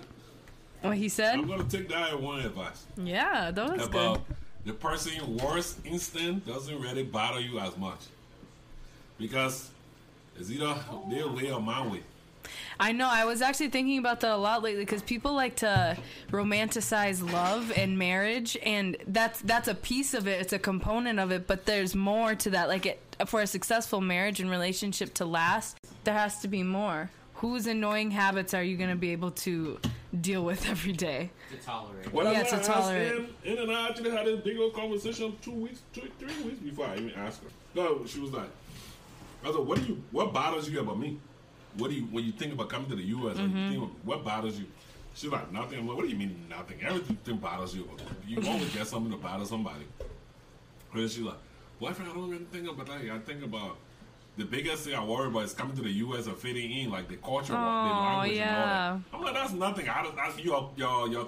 What he said? I'm gonna take that one advice Yeah, that was about good. the person's worst instinct doesn't really bother you as much because it's either their way or my way. I know. I was actually thinking about that a lot lately because people like to romanticize love and marriage, and that's that's a piece of it. It's a component of it, but there's more to that. Like it, for a successful marriage and relationship to last, there has to be more. Whose annoying habits are you going to be able to deal with every day? To tolerate. Well, Yeah, to I asked tolerate. Ann, Ann and I actually had this big old conversation two weeks, two, three weeks before I even asked her. No, she was like, I was like, what do you, what bothers you about me? What do you, when you think about coming to the U.S., Mm-hmm. you think, what bothers you? She's like, nothing. I'm like, what do you mean nothing? Everything bothers you. You always get something to bother somebody. And then she's like, boyfriend, I don't even think about that. I think about the biggest thing I worry about is coming to the U.S. and fitting in, like the culture, the Oh, language, yeah. and all that. I'm like, that's nothing. I, that's, your, your, your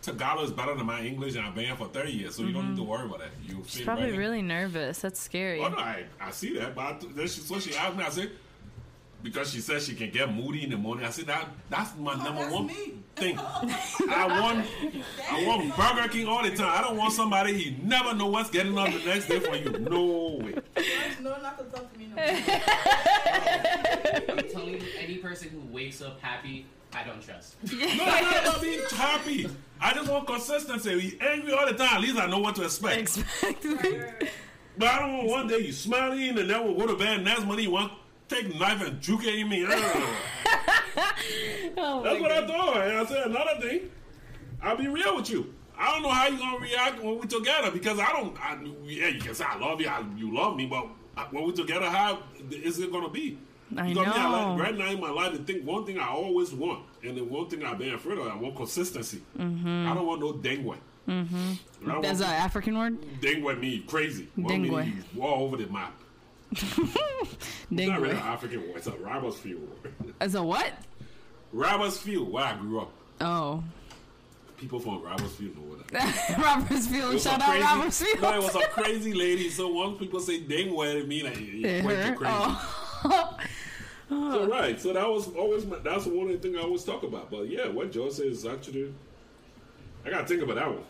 Tagalog is better than my English, and I've been here for 30 years, so you don't need to worry about that. You Mm-hmm. She's probably right in. really nervous. That's scary. Oh, no, I, I see that, but I, she, so she asked me, I said, because she says she can get moody in the morning. I said that that's my oh, number that's one me. thing. Oh, I want I want Burger King all the time. I don't want somebody he never know what's getting up the next day for you. No way. No, not to talk to me. No. I'm telling you, any person who wakes up happy, I don't trust. No, I'm not about being happy. I just want consistency. We angry all the time. At least I know what to expect. Exactly. But I don't want one day you smiling and then we'll go to bed and next morning you want to take knife and juke at me. Uh, Oh That's what I thought. And I said another thing. I'll be real with you. I don't know how you gonna react when we together because I don't. I, yeah, you can say I love you, I, you love me, but when we together, how is it gonna be? I You know what I? Like, right now in my life, the thing, one thing I always want, and the one thing I've been afraid of, I want consistency. I don't want no dengwe. Mm-hmm. That's an African word. dengwe me crazy. Want me all over the map. It's not really an African word. It's a Roberts Field word. As a what? Roberts Field, where I grew up. Oh, People from Roberts Field know what that is. It Robertsfield. was Shout out crazy- Robertsfield. No, it was a crazy lady. So once people say dengwe, it mean like you It went hurt? crazy. Oh. So right, so that was always my, that's one of the things I always talk about. But yeah, what Joe says is actually, I gotta think about that one.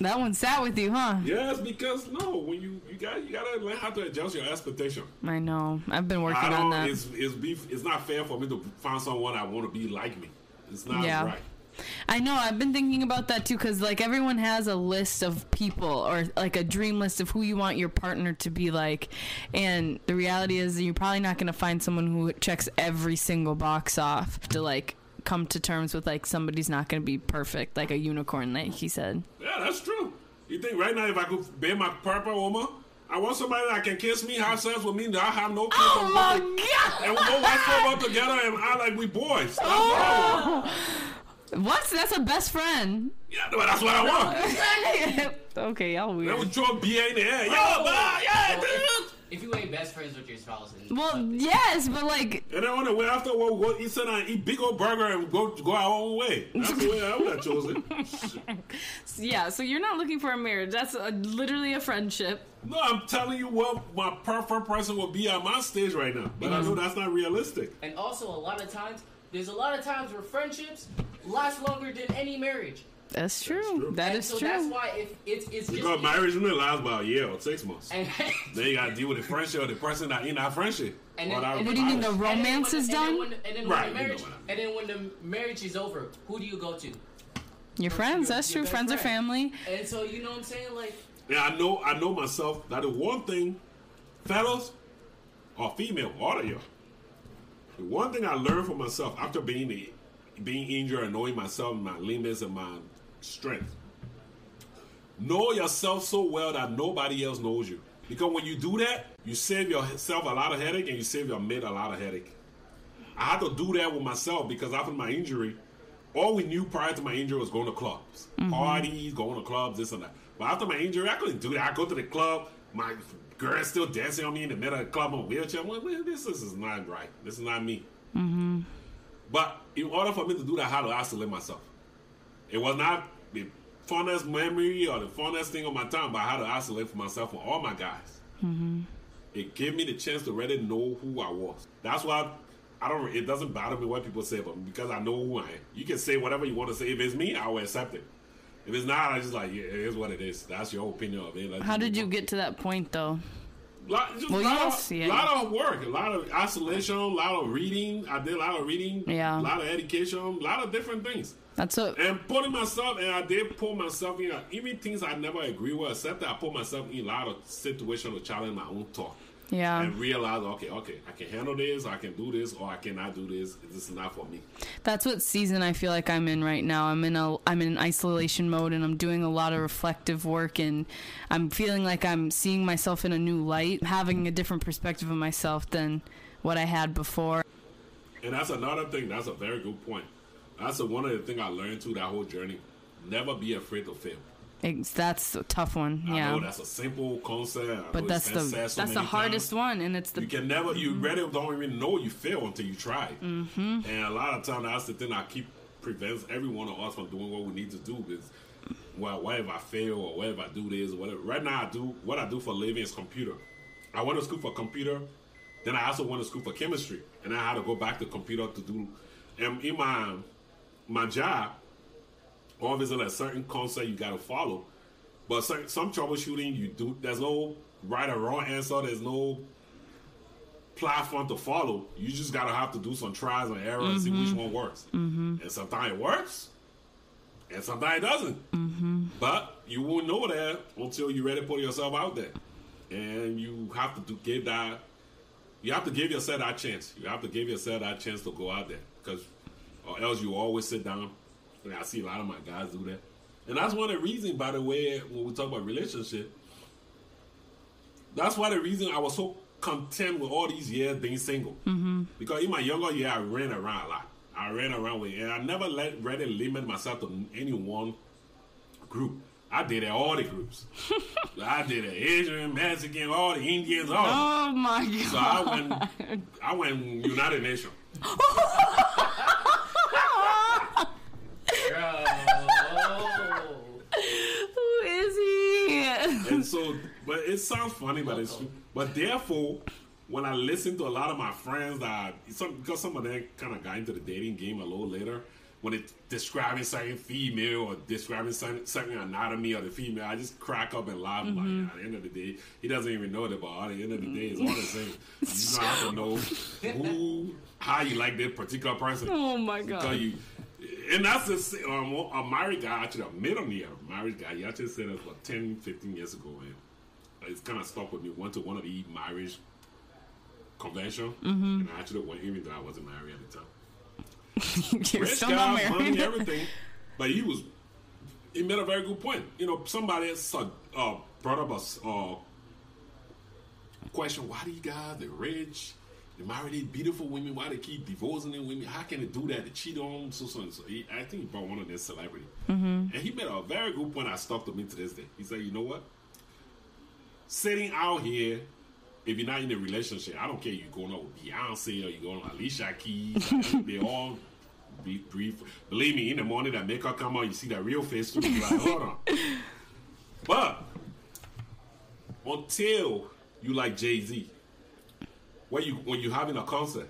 That one sat with you, huh? Yes, because no, when you you got you gotta learn how to adjust your expectation. I know. I've been working I on don't. that. It's it's beef. It's not fair for me to find someone I want to be like me. It's not Yeah. right. I know. I've been thinking about that too, because like everyone has a list of people or like a dream list of who you want your partner to be like, and the reality is you're probably not going to find someone who checks every single box off to like come to terms with like somebody's not going to be perfect, like a unicorn, like he said. Yeah, that's true. You think right now if I could be my purple woman, I want somebody that can kiss me, have sex with me, that I have no kiss Oh my god! And we go watch football together and I like we boys. That's what oh! What? That's a best friend. Yeah, but that's what I want. okay, y'all weird. we throw a BA in the air. Yo, Oh. bye, yeah, dude. If you ain't best friends with your spouse, then Well, fuck it. yes, but like, And then on the way after, we'll go eat something and eat big old burger and go go our own way. That's the way I would have chosen. yeah. So you're not looking for a marriage. That's a, literally a friendship. No, I'm telling you what my perfect person would be on my stage right now. But I know that's not realistic. And also, a lot of times, there's a lot of times where friendships last longer than any marriage. That's true. That's true. That and is so true. that's why if it's it's just Because marriage only lasts about a year or six months. and, Then you gotta deal with the friendship of the person that in that friendship. And then- and What do you mean the romance is done? when, and then Right, when you the know marriage, what I mean. and then when the marriage is over, who do you go to? Your friends. your- That's your true. best Friends or family. And so you know what I'm saying, like Yeah, I know I know myself that the one thing, fellas or female, all of you. The one thing I learned from myself after being the, being injured and knowing myself, my limits and my strength. Know yourself so well that nobody else knows you. Because when you do that, you save yourself a lot of headache and you save your mate a lot of headache. I had to do that with myself because after my injury, all we knew prior to my injury was going to clubs, mm-hmm. parties, going to clubs, this and that. But after my injury, I couldn't do that. I go to the club, my girl's still dancing on me in the middle of the club on a wheelchair. I'm like, well, this, this is not right. This is not me. Mm-hmm. But in order for me to do that, I had to isolate myself. It was not the funnest memory or the funnest thing of my time, but I had to isolate for myself from all my guys. Mm-hmm. It gave me the chance to really know who I was. That's why I don't. It doesn't bother me what people say, but because I know who I am, you can say whatever you want to say. If it's me, I will accept it. If it's not, I just like yeah, it is what it is. That's your opinion of it. Let's How did you get to that point though? Lot, just Well, lot, of, yeah. lot of work, a lot of isolation, a lot of reading. I did a lot of reading, Yeah. a lot of education, a lot of different things. That's what. And putting myself, and I did put myself in, uh, even things I never agree with, except that I put myself in a lot of situations to challenge my own thought. Yeah. And realize, okay, okay, I can handle this, I can do this, or I cannot do this. This is not for me. That's what season I feel like I'm in right now. I'm in a I'm in isolation mode and I'm doing a lot of reflective work and I'm feeling like I'm seeing myself in a new light, having a different perspective of myself than what I had before. And that's another thing. That's a very good point. That's a, one of the things I learned through that whole journey. Never be afraid to fail. It's, that's a tough one. Yeah. that's a simple concept. But that's the so that's the hardest times. one and it's the You can never, you really don't even know you fail until you try. Mm-hmm. And a lot of times, that's the thing I keep prevents every one of us from doing what we need to do. Is well, what if I fail or what if I do this or whatever. Right now, I do what I do for a living is computer. I went to school for computer, then I also went to school for chemistry, and I had to go back to computer to do. And in my my job, obviously, a certain concept you got to follow. But certain, some troubleshooting, you do. There's no right or wrong answer. There's no platform to follow. You just gotta have to do some trials and errors and see which mm-hmm. one works. Mm-hmm. And sometimes it works, and sometimes it doesn't. Mm-hmm. But you won't know that until you're ready to put yourself out there, and you have to do, give that. You have to give yourself that chance. You have to give yourself that chance to go out there, because or else you always sit down And I see a lot of my guys do that. And that's one of the reasons, by the way, when we talk about relationship, that's why the reason I was so content with all these years being single. Mm-hmm. Because in my younger year, I ran around a lot. I ran around with, and I never let really limit myself to any one group. I did it all the groups. I did it Asian, Mexican, all the Indians, all. Oh my god. So I went, I went United Nations. Bro. Who is he? And so, but it sounds funny, but it's true. But therefore, when I listen to a lot of my friends that some because some of them kind of got into the dating game a little later, when it's describing certain female or describing certain, certain anatomy of the female, I just crack up and laugh. Mm-hmm. Like, at the end of the day, he doesn't even know that, but at the end of the day, it's all the same. You just have to know who, how you like that particular person. Oh my god. you, and that's a, um, a married guy, actually a middle year married guy. He actually said that about 10, 15 years ago, and it's kind of stuck with me. Went to one of the marriage convention, Mm-hmm. and I actually went, even though I wasn't married at the time. You're Rich still guy, not married. money, everything, but he was. He made a very good point. You know, somebody uh, uh, brought up a uh, question: Why do you guys, the rich, they marry these beautiful women? Why they keep divorcing them women? How can they do that? They cheat on them, so so and so. He, I think he brought one of their celebrity, mm-hmm. and he made a very good point. I stuck to me to this day. He said, "You know what? Sitting out here." If you're not in a relationship, I don't care. You're going out with Beyonce or you're going with Alicia Keys. they all be brief. Believe me, in the morning that makeup come out, you see that real face too. You're like, hold on. But until you like Jay Z, when you when you having a concert,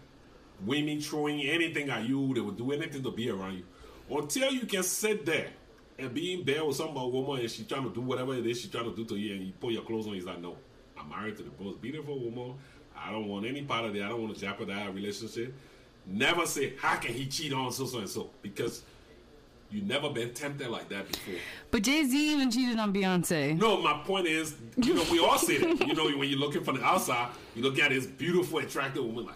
women throwing anything at you, they will do anything to be around you. Until you can sit there and be in bed with some woman and she trying to do whatever it is she trying to do to you, and you put your clothes on, he's like, no, I'm married to the most beautiful woman. I don't want any part of that. I don't want to jeopardize our relationship. Never say, how can he cheat on so so and so? Because you never been tempted like that before. But Jay Z even cheated on Beyonce. No, my point is, you know, we all say that. You know, when you're looking from the outside, you look at this beautiful, attractive woman, like,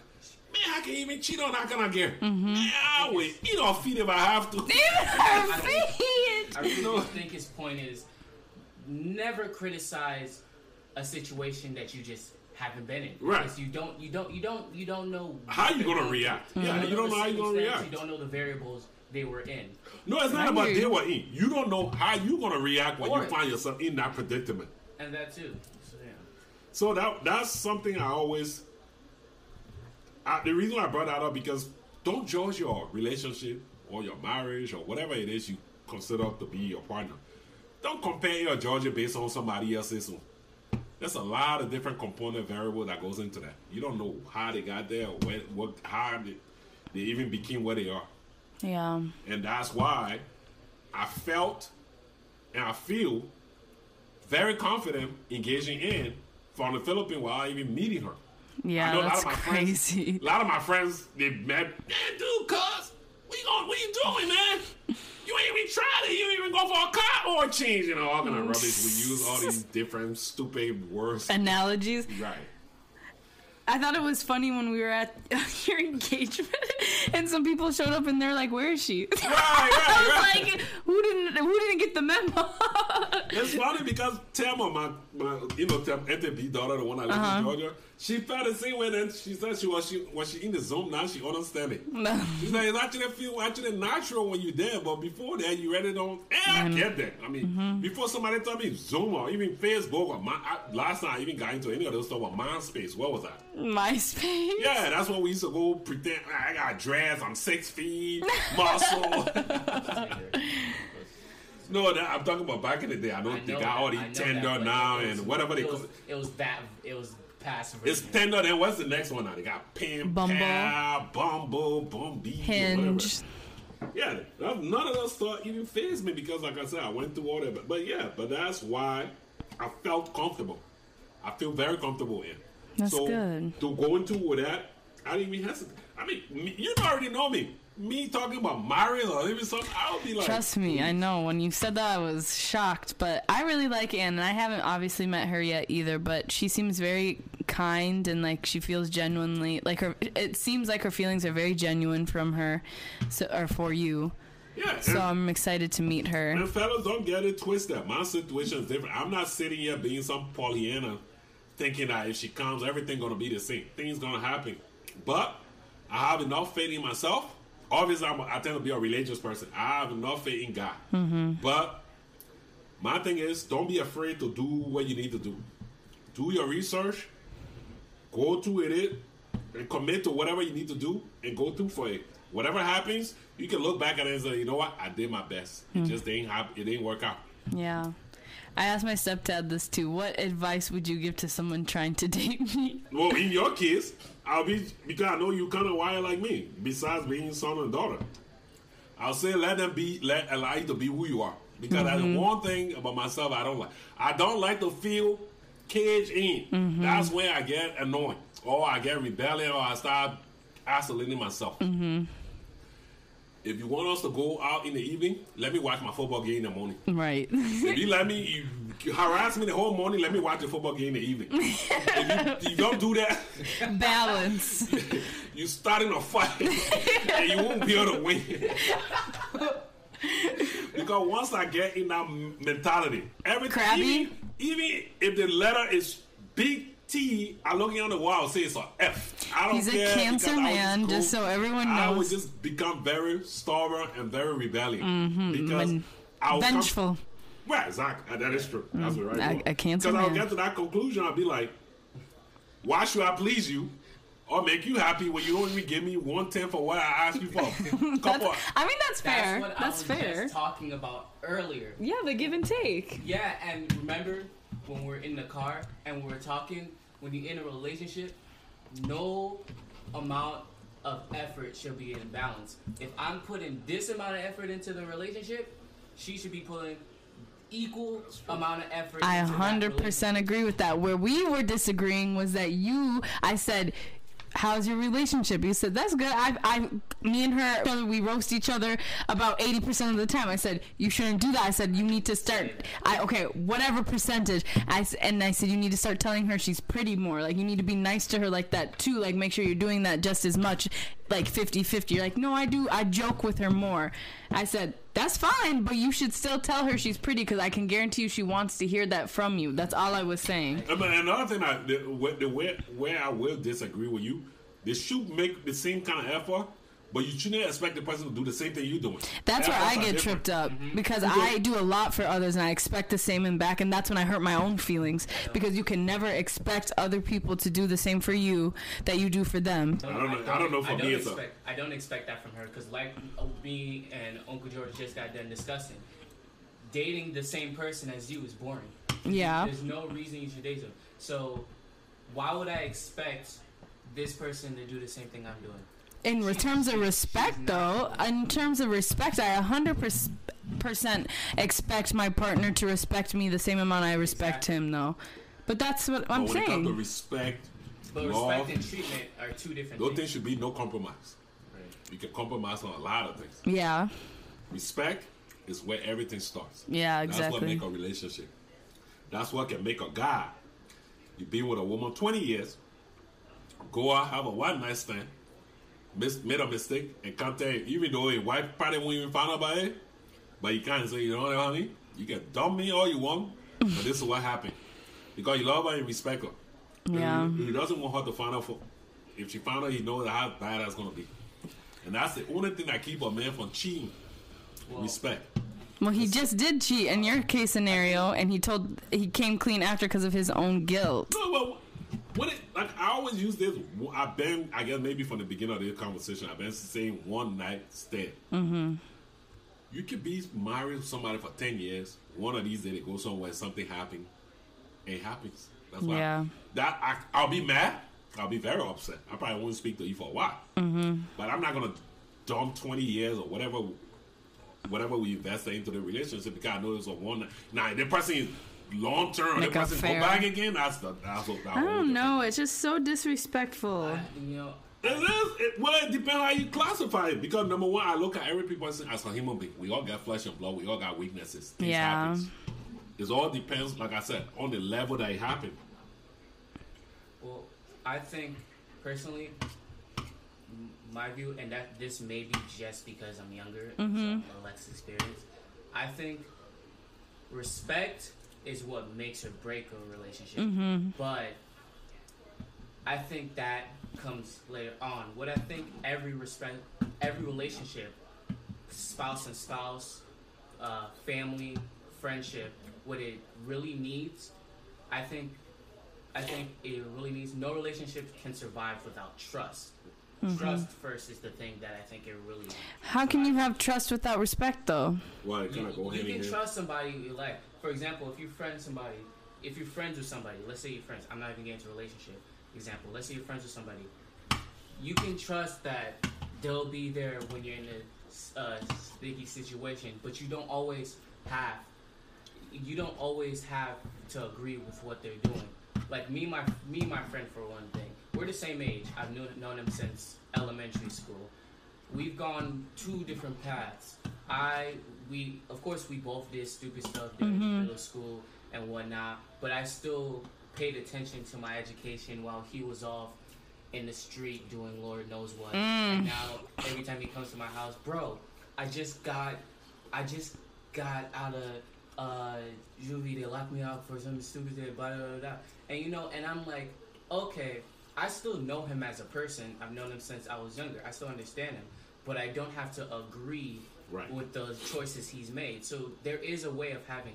man, I can even cheat on her. Can I get? Mm-hmm. Man, I will eat off feet if I have to. Her feet. I really know- think his point is never criticize a situation that you just haven't been in. Right. Because you don't you don't you don't you don't know How you the- gonna react? Mm-hmm. Yeah, you don't know how you're gonna react. You don't know the variables they were in. No, it's not about they were in. You don't know how you're gonna react when you find yourself in that predicament. And that too. So, yeah. So that that's something I always. I, the reason I brought that up because don't judge your relationship or your marriage or whatever it is you consider to be your partner. Don't compare your judge it based on somebody else's. There's a lot of different component variable that goes into that. You don't know how they got there or what how they, they even became where they are. Yeah. And that's why I felt and I feel very confident engaging in from the Philippines without even meeting her. I Yeah, a that's of my crazy. friends. A lot of my friends, they met. Man, dude, cuz, what you going? What you doing, man? You ain't even tried it. You ain't even go for a car or change. You know, all kind of rubbish. We use all these different stupid words. Analogies. Right. I thought it was funny when we were at your engagement and some people showed up and they're like, "Where is she?" Right, I was right. like, "Who didn't? Who didn't get the memo?" It's funny because Thelma, my, my you know, NTB daughter, the one I live Uh-huh. in Georgia, she felt the same way. Then she said she was she when she in the Zoom now she understand it. No. She's like it's actually feel actually natural when you're there, but before that you really don't. And I get that. I mean, Mm-hmm. before somebody told me Zoom or even Facebook or my, I, last time I even got into any of those stuff with MySpace. What was that? MySpace. Yeah, that's what we used to go pretend "Ah, I got dreads, I'm six feet, muscle. no, that, I'm talking about back in the day. I know I they know got all that, I know Tinder that, now and whatever they it call it. it was that it was past It's version. Tinder. Then what's the next one now? They got Pin Bumble. Pal, Bumble, Bumble, Hinge. Yeah, none of that stuff even phased me because, like I said, I went through all that. But, but yeah, but that's why I felt comfortable. I feel very comfortable in. That's so good. to go into with that, I didn't even hesitate. I mean, you already know me. Me talking about marriage or even something, I would be like, Trust me, I know. When you said that, I was shocked. But I really like Anne, and I haven't obviously met her yet either. But she seems very kind and like she feels genuinely like her. It seems like her feelings are very genuine from her, so or for you. Yeah. So I'm excited to meet her. And fellas, don't get it twisted. My situation is different. I'm not sitting here being some Pollyanna, thinking that if she comes, everything gonna be the same. Things gonna happen. But I have enough faith in myself. Obviously, I'm, I tend to be a religious person. I have enough faith in God. Mm-hmm. But my thing is, don't be afraid to do what you need to do. Do your research. Go through with it and commit to whatever you need to do and go through for it. Whatever happens, you can look back at it and say, you know what, I did my best. It hmm. just didn't happen. It didn't work out. Yeah. I asked my stepdad this too. What advice would you give to someone trying to date me? Well, in your case, I'll be because I know you kind of wired like me. Besides being son and daughter, I'll say let them be, let allow you to be who you are. Because that's mm-hmm. one thing about myself I don't like. I don't like to feel caged in. That's where I get annoying, or I get rebellion, or I start isolating myself. Mm-hmm. If you want us to go out in the evening, let me watch my football game in the morning. Right. If you let me, you, you harass me the whole morning, let me watch the football game in the evening. if you, you don't do that, Balance. you starting a fight and you won't be able to win. because once I get in that mentality, everything, Crabby? Even, if the letter is big T, I look on the wall, say it's a F. I don't He's a care cancer because I man, cool. just so everyone knows. I would just become very stubborn and very rebellious because men- I will come- Vengeful. Right, exactly. That is true. That's the right Mm. a- a cancer Because I'll get to that conclusion. I'll be like, why should I please you or make you happy when you don't even give me one tenth for what I asked you for? Couple of- I mean, that's That's fair. what I That's was fair. just talking about earlier. Yeah, the give and take. Yeah, and remember when we're in the car and we're talking, when you're in a relationship, no amount of effort should be in balance. If I'm putting this amount of effort into the relationship, she should be putting equal amount of effort. I into 100% relationship. agree with that. Where we were disagreeing was that you, I said, How's your relationship? You said that's good. I, I, me and her, we roast each other about eighty percent of the time. I said you shouldn't do that. I said you need to start. I okay, whatever percentage. I and I said you need to start telling her she's pretty more. Like you need to be nice to her like that too. Like make sure you're doing that just as much. Like 50-50. You're like no, I do. I joke with her more. I said that's fine, but you should still tell her she's pretty because I can guarantee you she wants to hear that from you. That's all I was saying. Uh, mean, another thing, I, the, the where, where I will disagree with you, they should make the same kind of effort, but you shouldn't expect the person to do the same thing you're doing. That's where I Efforts are get different. tripped up because I do a lot for others and I expect the same in back, and that's when I hurt my own feelings because you can never expect other people to do the same for you that you do for them. I don't know- I don't know for I don't me it's a- expect. I don't expect that from her because, like uh, me and Uncle George just got done discussing, dating the same person as you is boring. Yeah. There's no reason you should date them. So, why would I expect this person to do the same thing I'm doing? In re- terms of respect, though, in terms of respect, I 100% expect my partner to respect me the same amount I respect Exactly. him, though. But that's what I'm But when it comes to respect, But love, respect and treatment are two different those things. things should be no compromise. You can compromise on a lot of things. Yeah, Respect is where everything starts. yeah, exactly. That's what make a relationship. That's what can make a guy. You been with a woman 20 years, go out, have a one night stand, mis- made a mistake, and come tell you, even though your wife probably won't even find out about it, but you can't say, you know what, honey, you can dump me all you want, but this is what happened. Because you love her and respect her. And Yeah. He, he doesn't want her to find out for, if she found out, he knows how bad that's going to be. And that's the only thing that keep a man from cheating. Well, respect. Well, he just did cheat in your case scenario, and he told he came clean after because of his own guilt. No, well, what it like? I always use this. I've been, I guess, maybe from the beginning of this conversation, I've been saying one night stand. Mm-hmm. You could be married to somebody for ten years. One of these days, they go somewhere, something happens. It happens. That's why. Yeah. That I, I'll be mad. I'll be very upset. I probably won't speak to you for a while. Mm-hmm. But I'm not gonna dump twenty years or whatever. Whatever we invest into the relationship, because I know it's a one. Night now, the person is long term. The Like a person go back again. That's the. That's what. I don't know. It's just so disrespectful. You know, It is. It, well, it depends how you classify it. Because number one, I look at every person as a human being. We all got flesh and blood. We all got weaknesses. Things Yeah. happens. It all depends, like I said, on the level that it happened. Well, I think personally, my view, and that this may be just because I'm younger and so I'm less experienced. I think respect is what makes or break a relationship, but I think that comes later on. What I think every respect, every relationship, spouse and spouse, uh, family, friendship, what it really needs, I think, I think it really needs. No relationship can survive without trust. Trust first is the thing that I think it really. How can you have trust without respect, though? Well, You, you can hand. trust somebody you like. For example, if you friend somebody, if you're friends with somebody, let's say you're friends. I'm not even getting into a relationship. Example, let's say you're friends with somebody. You can trust that they'll be there when you're in a uh, sticky situation, but you don't always have. You don't always have to agree with what they're doing. Like me, my me, my friend for one thing. We're the same age. I've known known him since elementary school we've gone two different paths. I we of course we both did stupid stuff during middle school and whatnot, but I still paid attention to my education while he was off in the street doing Lord knows what. And now every time he comes to my house, bro, I just got I just got out of uh juvie, they locked me up for something stupid they blah, blah blah blah. And you know, and I'm like, okay, I still know him as a person. I've known him since I was younger. I still understand him, but I don't have to agree Right. with the choices he's made. So there is a way of having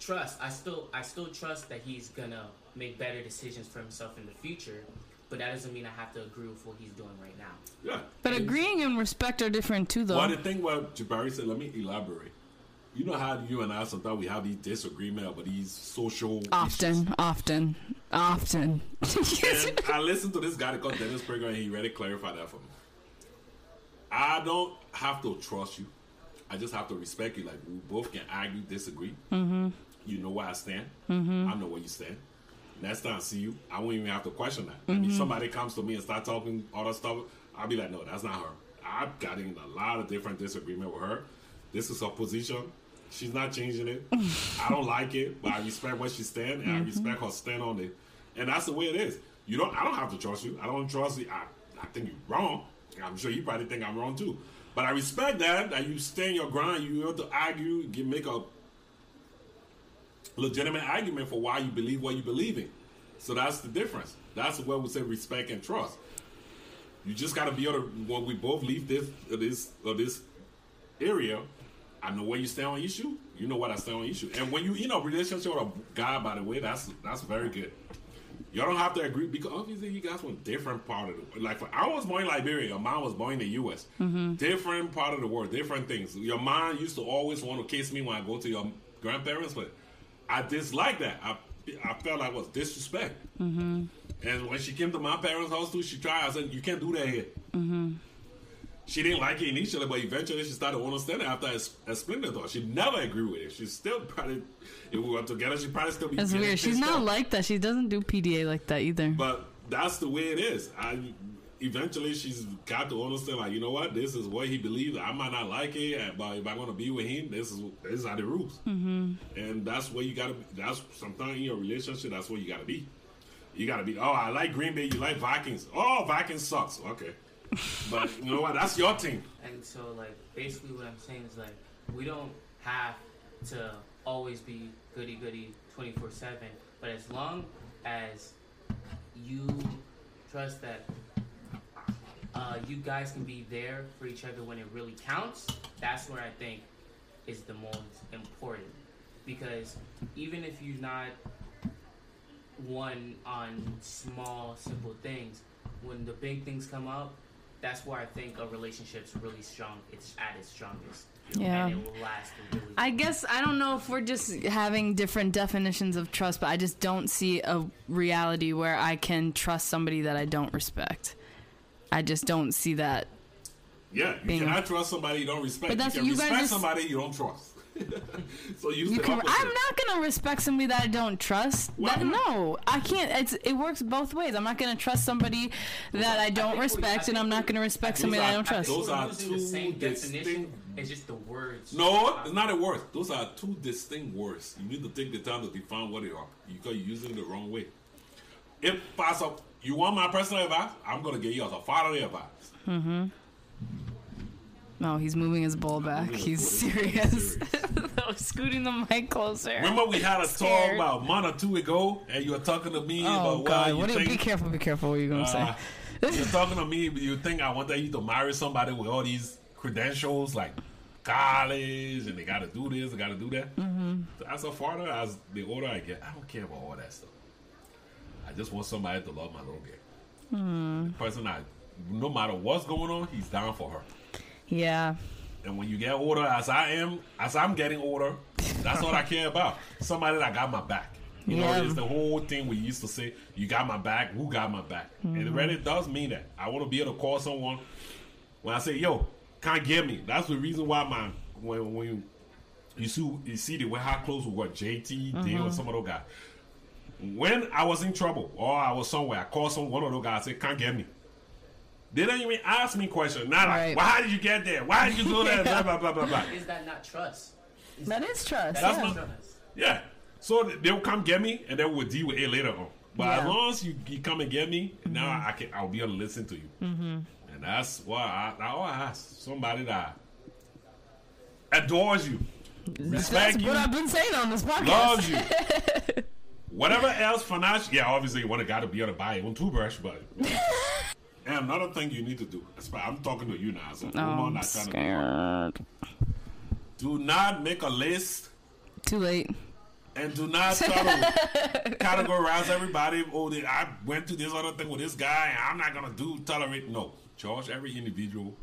trust. I still I still trust that he's gonna make better decisions for himself in the future, but that doesn't mean I have to agree with what he's doing right now. Yeah. But It's- agreeing and respect are different too, though. Well, the thing what Jabarri said, let me elaborate. You know how you and I sometimes we have these disagreements about these social issues. often, often, often. And I listened to this guy called Dennis Prager, and he really clarified that for me. I don't have to trust you. I just have to respect you. Like we both can argue, disagree. Mm-hmm. You know where I stand. Mm-hmm. I know where you stand. Next time I see you, I won't even have to question that. I mean, somebody comes to me and start talking all that stuff, I'll be like, no, that's not her. I've gotten a lot of different disagreement with her. This is her position. She's not changing it. I don't like it, but I respect where she stand and I respect her stand on it. And that's the way it is. You don't. I don't have to trust you. I don't trust you. I, I think you're wrong. I'm sure you probably think I'm wrong too. But I respect that that you stand your ground. You have to argue, get, make a legitimate argument for why you believe what you believe in. So that's the difference. That's what we say respect and trust. You just got to be able to when we both leave this this uh, this area. I know where you stand on issue. You know what I stand on issue. And when you in a relationship with a guy, by the way, that's that's very good. Y'all don't have to agree because obviously you guys from different part of the world. like. For, I was born in Liberia. Mine was born in the U.S. Mm-hmm. Different part of the world, different things. Your mom used to always want to kiss me when I go to your grandparents, but I dislike that. I I felt like it was disrespect. Mm-hmm. And when she came to my parents' house too, she tried. I said, "You can't do that here." Mm-hmm. She didn't like it initially, but eventually she started understanding after I s- explained it to her. She never agreed with it. She still probably, if we were together, she probably still be. That's weird. She's not off. like that. She doesn't do PDA like that either. But that's the way it is. I eventually she's got to understand, like you know what, this is what he believes. I might not like it, but if I'm gonna be with him, this is this is how the rules. Mm-hmm. And that's where you gotta. be. That's sometimes in your relationship. That's where you gotta be. You gotta be. Oh, I like Green Bay. You like Vikings. Oh, Vikings sucks. Okay, but you know what? That's your team. And so, like, basically, what I'm saying is, like, we don't have to always be goody goody 24 7. But as long as you trust that uh, you guys can be there for each other when it really counts, that's where I think is the most important. Because even if you're not one on small, simple things, when the big things come up, that's where I think a relationship's really strong. It's at its strongest. Yeah. And it will last a really I guess I don't know if we're just having different definitions of trust, but I just don't see a reality where I can trust somebody that I don't respect. I just don't see that. Yeah, you Being- cannot trust somebody you don't respect. But that's- you can you guys respect just- somebody you don't trust. so use You can. I'm not gonna respect somebody that I don't trust. That- no, I can't. It's it works both ways. I'm not gonna trust somebody that I don't think we- respect, I and I'm not gonna respect Those somebody that I don't trust. those We're are using the two same definition. distinct- It's just the words. No, it's not a word. Those are two distinct words. You need to take the time to define what they are. Because you're using it the wrong way. if possible, you want my personal advice, I'm gonna give you as a fatherly advice. Mm-hmm. No, he's moving his bowl back. He's serious. He's Scooting the mic closer. Remember we had a talk Scared. about a month or two ago, and you were talking to me Oh about God! well, you What do you, think be careful! Be careful! What are you gonna Uh, say? you're talking to me, but you think I want you to marry somebody with all these credentials, like college, and they got to do this, they got to do that. Mm-hmm. As a father, as the older I get, I don't care about all that stuff. I just want somebody to love my little girl. Hmm. The person I, no matter what's going on, he's down for her. Yeah. And when you get older, as I am, as I'm getting older, that's what I care about. Somebody that got my back. You Yeah. know, it's the whole thing we used to say, you got my back, who got my back? And it really does mean that. I want to be able to call someone when I say, yo, can't get me. That's the reason why my, when, when you see, you see the way how close we were, JT, Dale, and some of those guys. When I was in trouble or I was somewhere, I called some one of those guys, I said, can't get me. They don't even ask me questions. Not like, Right. well, how did you get there? Why did you do that? Blah, blah, blah, blah, blah. Is that not trust? Is That is trust. That's yeah. not- trust. Yeah. So they'll come get me, and then we'll deal with it later on. But Yeah. as long as you, you come and get me, now I can I'll be able to listen to you. Mm-hmm. And that's why I, I always ask somebody that adores you, That's you, what I've been saying on this podcast. loves you. Whatever else financial, yeah, obviously you want a guy to be able to buy your own toothbrush, but. and another thing you need to do, I'm talking to you now, so I'm not trying to scared. Do not make a list Too late. and do not try to categorize everybody. Oh, they, I went to this other thing with this guy, and I'm not gonna do tolerate. No, charge every individual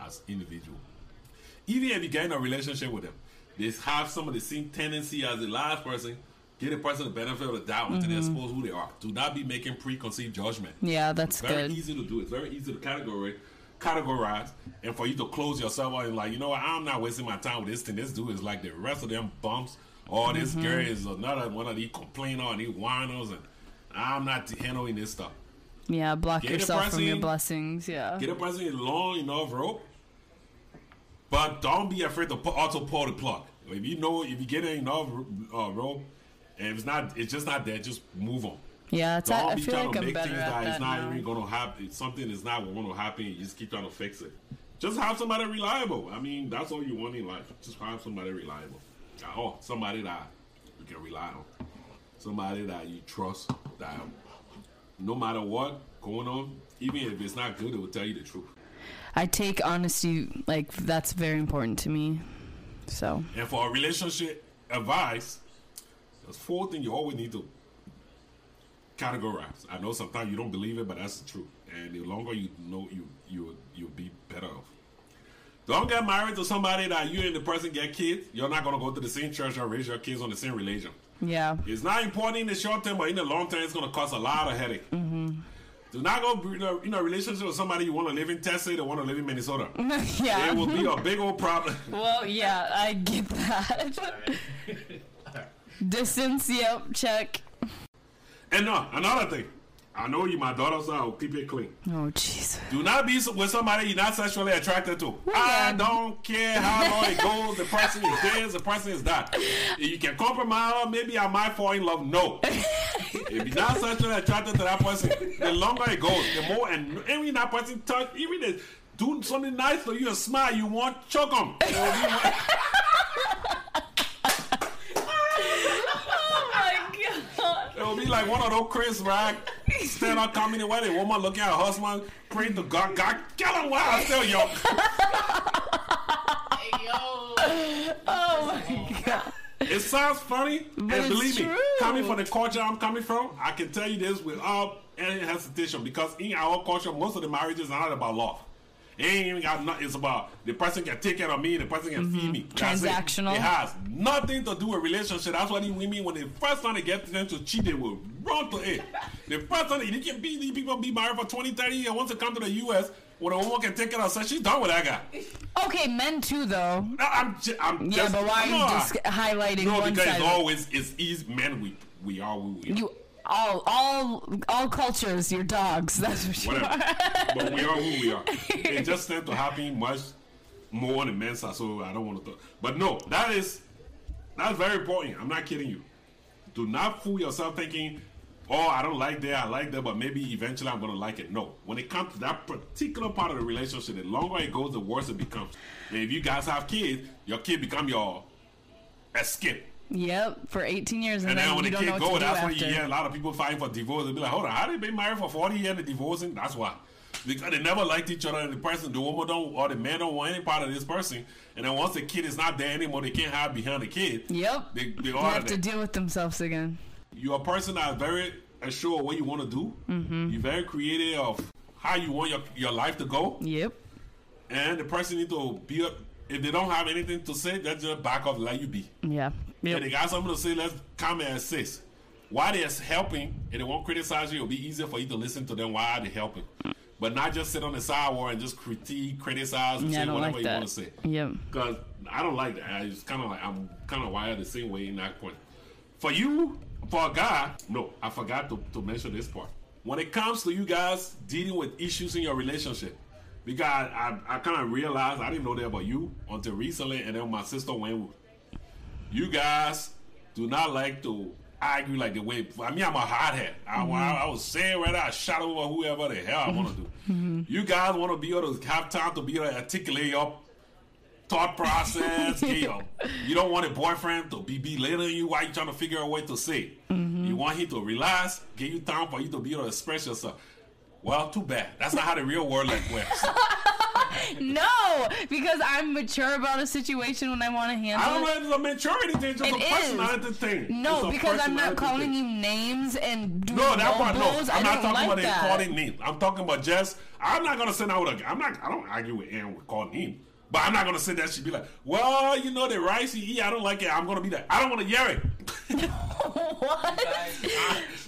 as individual. Even if you get in a relationship with them, they have some of the same tendency as the last person. Give the person the benefit of the doubt until they expose who they are. Do not be making preconceived judgment. Yeah, that's It's very good. easy to do. It's very easy to categorize, categorize, and for you to close yourself out and like, you know what? I'm not wasting my time with this thing. This dude is like the rest of them bumps. Or this Mm-hmm. girl is another one of these complainers and these whiners, and I'm not handling this stuff. Yeah, block Get yourself from your blessings. Yeah. Get a person long enough rope, but don't be afraid to also pull the plug. If you know, if you get enough uh, rope, and if it's not, it's just not there. Just move on. Yeah, it's, Don't I be feel trying like to I'm make better things at that that it's not now. even going to happen. If something is not going to happen, you just keep trying to fix it. Just have somebody reliable. I mean, that's all you want in life. Just have somebody reliable. Oh, somebody that you can rely on. Somebody that you trust. That no matter what going on, even if it's not good, it will tell you the truth. I take honesty like that's very important to me. So And for a relationship advice, there's four things you always need to categorize. I know sometimes you don't believe it, but that's the truth. And the longer you know, you you you'll be better off. Don't get married to somebody that you and the person get kids. You're not gonna go to the same church or raise your kids on the same religion. yeah, It's not important in the short term, but in the long term, it's gonna cause a lot of headache. Mm-hmm. Do not go in a, in a relationship with somebody you want to live in Texas or want to live in Minnesota. yeah. It will be a big old problem. well, yeah, I get that. Distance, yep, check. And no, another thing. I know you, my daughter, so uh, I'll keep it clean. Oh, jeez. Do not be with somebody you're not sexually attracted to. I don't care how long it goes. The person is this, the person is that. You can compromise. Maybe I might fall in love. No. if you're not sexually attracted to that person, the longer it goes, the more. And even that person touch, even if do something nice for you and smile, you want choke them. Oh my god. It will be like one of those Chris Rock stand up comedy where the woman looking at her husband, praying to God, God, kill him while I'm still young. Hey, yo. Oh my god. It sounds funny, and it's believe me, coming from the culture I'm coming from, I can tell you this without any hesitation because in our culture, most of the marriages are not about love. It ain't even got nothing. It's about the person can take care of me, the person can feed mm-hmm. me. That's it. Transactional. It. has nothing to do with relationship. That's why these women, when the first time they get them to cheat, they will run to it. The first time they can be these people be married for 20, 30 years, once they come to the U.S., when a woman can take care of herself, she's done with that guy. Okay, men too, though. No, I'm, ju- I'm Yeah, just, but why are you just highlighting no, one because side? it's always it's easy. Men, we we are who we are. You all, all, all cultures. You're dogs. That's what you Whatever. are. but we are who we are. It just tends to happen much more than men are. So I don't want to talk. But no, that is that's very important. I'm not kidding you. Do not fool yourself thinking oh, I don't like that, I like that, but maybe eventually I'm gonna like it. No. When it comes to that particular part of the relationship, the longer it goes, the worse it becomes. And if you guys have kids, your kid become your escape. Yep, for 18 years, and, And then when you the don't know kid go, that's when you hear a lot of people fighting for divorce. They'll be like, hold on, how they been married for 40 years and divorcing? That's why. Because they never liked each other and the person, the woman don't, or the man don't want any part of this person. And then once the kid is not there anymore, they can't hide behind the kid. Yep. They, they They all have to deal with themselves again. You're a person that's very assured what you want to do. Mm-hmm. You're very creative of how you want your, your life to go. Yep. And the person need to be up. If they don't have anything to say, that's just back off, let you be. Yeah. If Yep. they got something to say, let's comment and assist. Why they're helping and they won't criticize you, it'll be easier for you to listen to them why they're helping. But not just sit on the sidewalk and just critique, criticize, and Yeah, say whatever like you want to say. Yep. Because I don't like that. I- It's kind of like I'm kind of wired the same way in that point. For you, for a guy, no, I forgot to, to mention this part. When it comes to you guys dealing with issues in your relationship, because I, I, I kind of realized I didn't know that about you until recently, and then my sister went. You guys do not like to argue like the way. I mean, I'm a hothead. I, I, mm-hmm. I was saying whether I shot over whoever the hell I want to do. Mm-hmm. You guys want to be able to have time to be able to articulate your thought process. your- you don't want a boyfriend to be belittling you while you trying to figure out a way to say. it. You want him to relax, give you time for you to be able to express yourself. Well, too bad. That's not how the real world like works. No, because I'm mature about a situation when I want to handle I don't know if it's a maturity thing, it's just It a is. personality thing. No, because I'm not calling thing. you names and doing No, that part no. I'm not talking like about that. calling names. I'm talking about just. I'm not gonna send out a. I'm not. I don't argue with Aaron with calling him. But I'm not gonna sit there. and She be like, "Well, you know the rice he eat. I don't like it. I'm gonna be like, I don't want to hear it. what?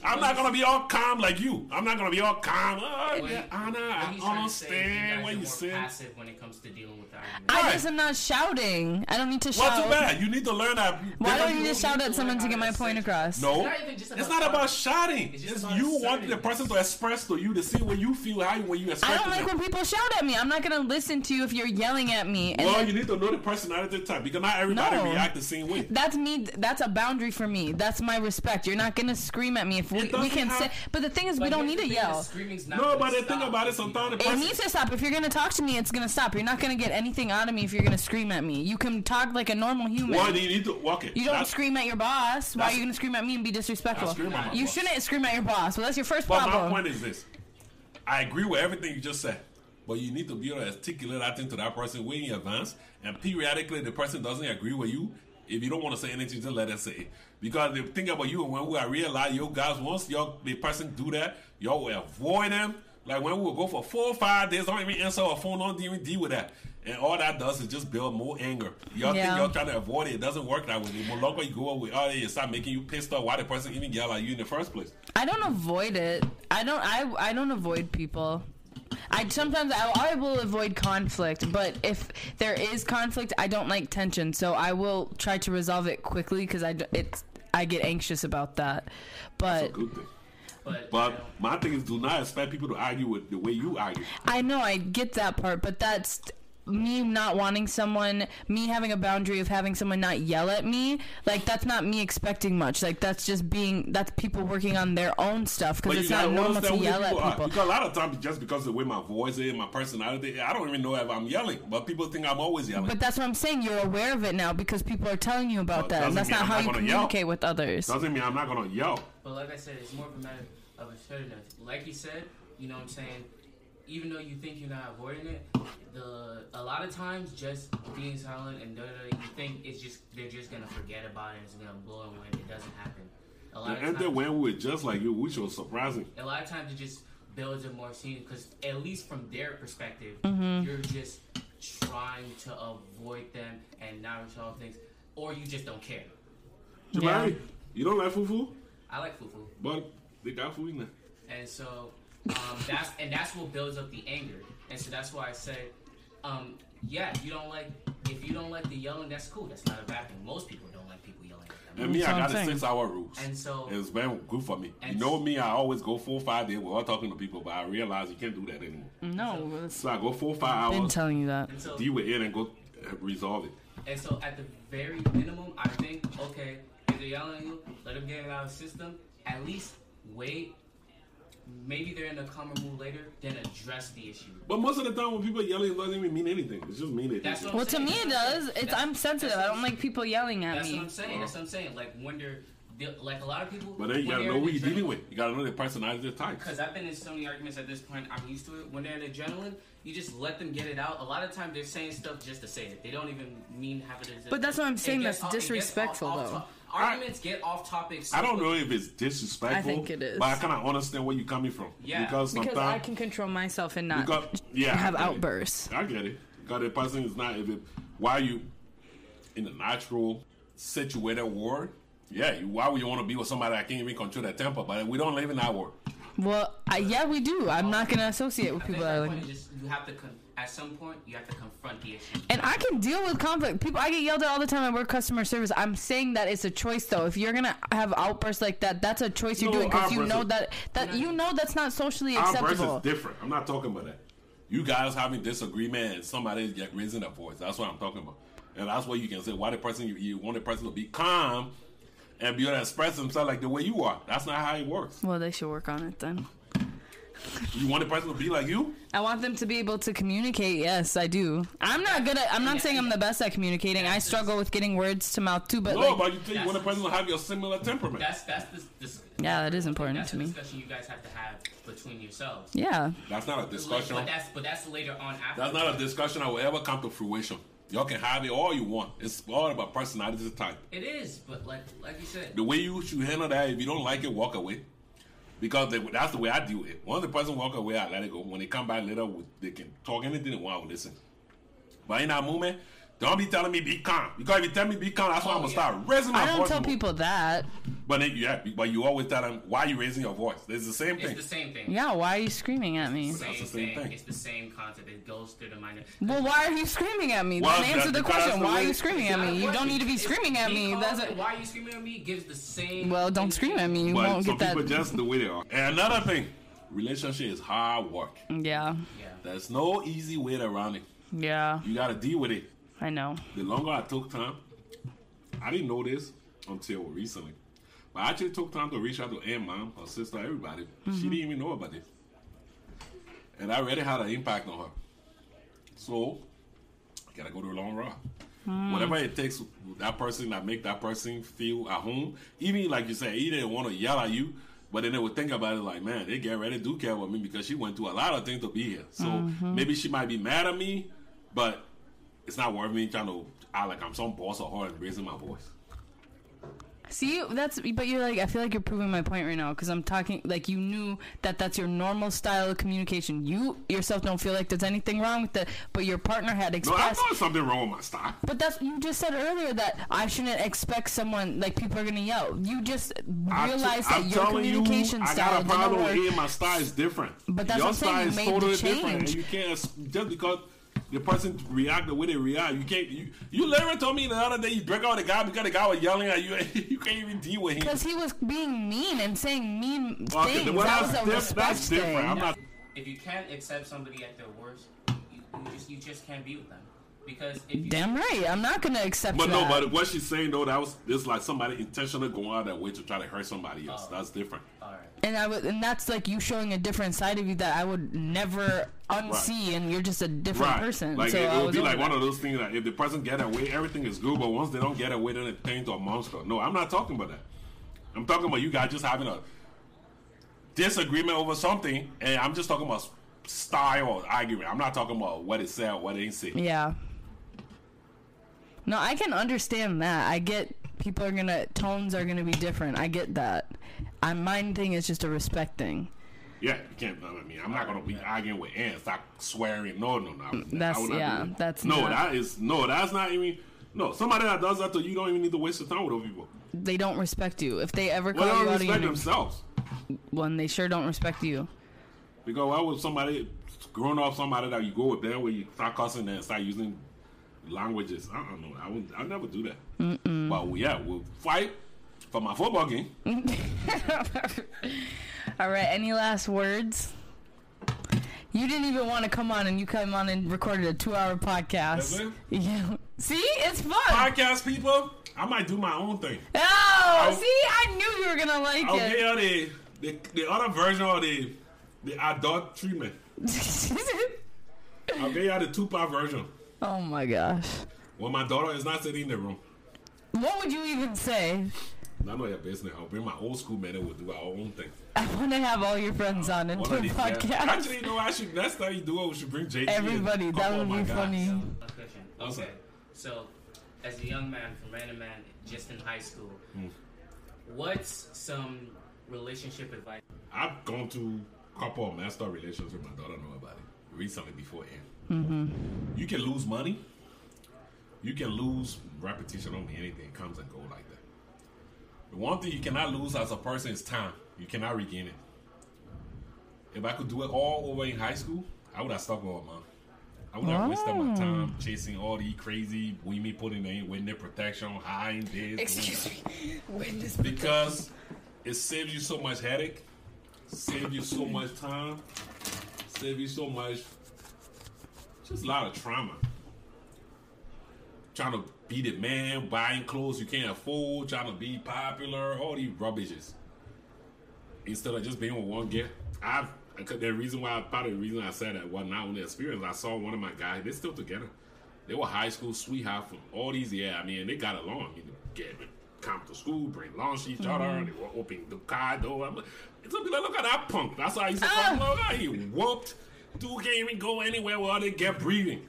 I'm not gonna be all calm like you. I'm not gonna be all calm. Oh, What- yeah, Anna, I he's trying to say is understand you what you are saying. passive when it comes to dealing with the argument. I Right. just am not shouting. I don't need to shout. Well, shout. too bad. You need to learn that. Why don't you You just shout at someone to get my point across? No, It's not even just it's about shouting. shouting. It's It's, you want the person to express to you to see what you feel, how you, when you express. I don't like when people shout at me. I'm not gonna listen to you if you're yelling at me. And Well, you need to know the personality type because not everybody No. react the same way. that's me. That's a boundary for me. That's my respect. You're not gonna scream at me if we, It we doesn't can have- say. But the thing is, we don't need to yell. screaming's not No, but the thing about it, sometimes don't- It person- needs to stop. If you're gonna talk to me, it's gonna stop. You're not gonna get anything out of me if you're gonna scream at me. You can talk like a normal human. Why do you need to walk it. You don't That's- scream at your boss. Why are you gonna scream at me and be disrespectful? I scream at my you boss. shouldn't scream at your boss. Well, that's your first But my problem. point is this: I agree with everything you just said, but you need to be able to articulate that thing to that person way in advance. And periodically, the person doesn't agree with you. If you don't want to say anything, just let us say it. Because the thing about you, when we I realize you guys, once your the person do that, y'all will avoid them. Like when we will go for four or five days, don't even answer our phone, don't even deal with that. And all that does is just build more anger. Y'all Yeah. think y'all trying to avoid it. It doesn't work that way. The longer you go with all it, it start making you pissed off. Why the person even yell at you in the first place? I don't avoid it. I don't. I I don't avoid people. I sometimes I, I will avoid conflict, but if there is conflict, I don't like tension, so I will try to resolve it quickly because I d- it's I get anxious about that. It's a But good thing. But, But know, my thing is, do not expect people to argue with the way you argue. I know I get that part, but that's me not wanting someone, me having a boundary of having someone not yell at me. Like that's not me expecting much. Like that's just being that's people working on their own stuff because it's not normal to yell the at are. people. Because a lot of times, just because of the way my voice is, my personality, I don't even know if I'm yelling. But people think I'm always yelling. But that's what I'm saying. You're aware of it now because people are telling you about But that, and doesn't that's not I'm how not you gonna yell. communicate with others. Doesn't mean I'm not gonna yell. But like I said, it's more of a matter of assertiveness. Like you said, you know what I'm saying? Even though you think you're not avoiding it, the a lot of times just being silent and da da da, you think it's just they're just gonna forget about it and it's gonna blow away. It doesn't happen. A lot And of they times, went with just like you, which was surprising. a lot of times it just builds a more scene because at least from their perspective, Mm-hmm. you're just trying to avoid them and not resolve things, or you just don't care. Jamari, you don't like fufu, I like fufu. but they got food in there. and so um, that's and that's what builds up the anger and so that's why i say um, yeah you don't like if you don't like the yelling that's cool that's not a bad thing most people don't like people yelling at them And me, That's I what I'm got a saying. six-hour rules. and so It's been good for me. You know me, I always go four, five days without talking to people, but I realize you can't do that anymore. No, So I go four, five been hours, telling you that. and so deal with it, and go uh, resolve it. and so at the very minimum i think okay if they're yelling at you let them get it out of the system at least wait. Maybe they're in a calmer mood later. Then address the issue. But most of the time, when people are yelling, it doesn't even mean anything. It's just mean it. That's what I'm Well, to me it does. It's That's- I'm sensitive. I don't like people yelling at That's me. That's what I'm saying. That's what I'm saying. Like when they're, like a lot of people. But then you gotta they're know in who you're dealing with. You gotta know the personality of the type. Because I've been in so many arguments at this point, I'm used to it. When they're in adrenaline, you just let them get it out. A lot of times they're saying stuff just to say it. They don't even mean have it. as- But that's what I'm saying, that's off- disrespectful, off- off though. to- Arguments get off topic. so I don't know if it's disrespectful. I think it is. But I kind of understand where you're coming from. Yeah. Because Because I can control myself and not because, yeah, I have get it. outbursts. I get it. Because the person is not. If it, why you in a natural situated world? Yeah, why would you want to be with somebody that can't even control their temper? But we don't live in that world. Well, I, yeah, we do. I'm not gonna associate with people that that are like. just you have to con- at some point you have to confront the issue. And I can deal with conflict. People, I get yelled at all the time. I work customer service. I'm saying that it's a choice, though. If you're gonna have outbursts like that, that's a choice you're No, doing because you know is- that that you know that's not socially Our verse acceptable. is different. I'm not talking about that. You guys having disagreement and somebody get raising their voice. That's what I'm talking about. And that's what you can say. Why the person you, you want the person to be calm and be able to express themselves like the way you are. That's not how it works. Well, they should work on it then. You want the person to be like you? I want them to be able to communicate. Yes, I do. I'm not good at. I'm not saying I'm the best at communicating. I struggle with getting words to mouth too. But No, like, but you think you want the person to have your similar temperament. That's that's the, this. Yeah, that is important that's to the me. discussion you guys have to have between yourselves. yeah, That's not a discussion. But that's but that's later on after. That's not a discussion that will ever come to fruition. Y'all can have it all you want. It's all about personality type. It is, but like like you said, The way you should handle that, if you don't like it, walk away. Because they, that's the way I with it. Once the person walk away, I let it go. When they come back later, they can talk anything they want, I will listen. But in that moment, don't be telling me be calm. Because if you tell me be calm, that's why Oh, I'm gonna yeah. start raising my voice. I don't voice. tell more. people that. But then, yeah, but you always tell them why you raising your voice. It's the same thing. it's the same thing. Yeah, why are you screaming at me? Same, That's the same thing. thing. It's the same concept. It goes through the mind. Well, why are you screaming at me? Well, then answer the question. the Why are you screaming at me? You don't need to be screaming at me. That's the it. why are you screaming at me gives the same. Well, don't scream at me. You But won't some get people that. just the way they are. And another thing, relationship is hard work. Yeah, Yeah. There's no easy way around it. yeah, You gotta deal with it. I know. The longer I took time, I didn't know this until recently. But I actually took time to reach out to Aunt, mom, her sister, everybody. She mm-hmm. didn't even know about this. And I already had an impact on her. So, I gotta go to a long route. Mm. Whatever it takes, that person that make that person feel at home. Even like you said, he didn't want to yell at you, but then they would think about it like, man, they get ready to do care about me because she went through a lot of things to be here. So mm-hmm. maybe she might be mad at me, but it's not worth me trying to act like I'm some boss of hard and raising my voice. See, that's but you're like I feel like you're proving my point right now because I'm talking like you knew that that's your normal style of communication. You yourself don't feel like there's anything wrong with it, but your partner had No, I expressed. know something wrong with my style. But that's you just said earlier that I shouldn't expect someone like people are gonna yell. You just I t- realize that I'm your telling you, communication I style got a problem with. My style is different. But that's Your what I'm saying, style you is totally different, and change. you can't just because the person react the way they react. You can't. You, you literally told me the other day you break out the guy because the guy was yelling at you. you can't even deal with him. Because he was being mean and saying mean Okay, things. well, that that's, was a diff- respect that's different. thing. I'm not. If you can't accept somebody at their worst, you, you just you just can't be with them because if you Damn right. I'm not gonna accept But that. no, but what she's saying though, that was it's like somebody intentionally going out of their way to try to hurt somebody else. Oh. That's different. all right. And I would, and that's like you showing a different side of you that I would never unsee, and you're just a different Right. person. Like so it, it would be like one of those things that if the person get away, everything is good. But once they don't get away, then it turns into a monster. No, I'm not talking about that. I'm talking about you guys just having a disagreement over something, and I'm just talking about style argument. I'm not talking about what it said, what it ain't said. Yeah. No, I can understand that. I get people are gonna tones are gonna be different. I get that. I mine thing is just a respect thing. Yeah, you can't. I mean, I'm not gonna be arguing with ants. Stop swearing. No, no, no. Mm, that's- not yeah, that. that's no. not- That is no. That's not even. No, somebody that does that to you don't even need to waste your time with those people. They don't respect you. If they ever call Well, they you don't out of respect your themselves. one, they sure don't respect you. Because why would somebody growing up somebody that you go with there where you start cussing and start using languages? I don't know. I would. I never do that. But yeah, we'll fight for my football game. All right. Any last words? You didn't even want to come on, and you come on and recorded a two-hour podcast. Yeah. See, it's fun. Podcast people, I might do my own thing. Oh, I'll- see, I knew you were gonna like I'll it. get the the, the other version of the the adult treatment. I'll get you the Tupac version. oh my gosh. When my daughter is not sitting in the room, What would you even say? none of your business. I'll bring my old school man and we'll do our own thing. I want to have all your friends on into One do a of these guys- podcast. Actually, you know, I should. Next time you do it, we should bring JT. in. Everybody, that Couple would of my be guys. funny. A question. What's Okay. So, as a young man from Random Man, just in high school, Hmm. what's some relationship advice? I've gone to a couple of messed up relations with my daughter. Know about it recently before end. You can lose money. You can lose repetition on me. Anything comes and go like that. The one thing you cannot lose as a person is time. You cannot regain it. If I could do it all over in high school, I would have stuck with her mom. I would have wasted my time chasing all these crazy women putting in window protection, hiding this. doing that me. Witness because it saves you so much headache, save you so much time, save you so much, just a lot of trauma. Trying to be the man, buying clothes you can't afford, trying to be popular, all these rubbishes. Instead of just being with one girl, I've the reason why part of the reason I said that was not only experience. I saw one of my guys; they're still together. They were high school sweetheart from all these years. I mean, they got along. You know, get come to school, bring lunch to each other. They were opening the car door. I'm like, it's like, look at that punk. That's why to Ah. fucking. He whooped. Dude can't even go anywhere without they get breathing.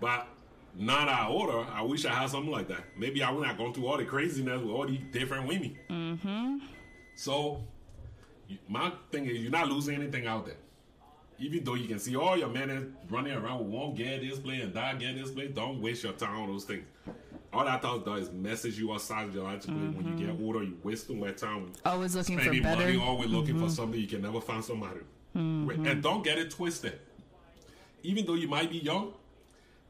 But now that I older, I wish I had something like that. Maybe I would not go through all the craziness with all these different women. Mm-hmm. So, my thing is, you're not losing anything out there. Even though you can see all your men running around with one get this play and that get this play, don't waste your time on those things. All that thought does is message you outside up psychologically. When you get mm-hmm. older, you waste too much time Always looking for spending better. money, always looking for mm-hmm. something you can never find somebody. Mm-hmm. And don't get it twisted. Even though you might be young,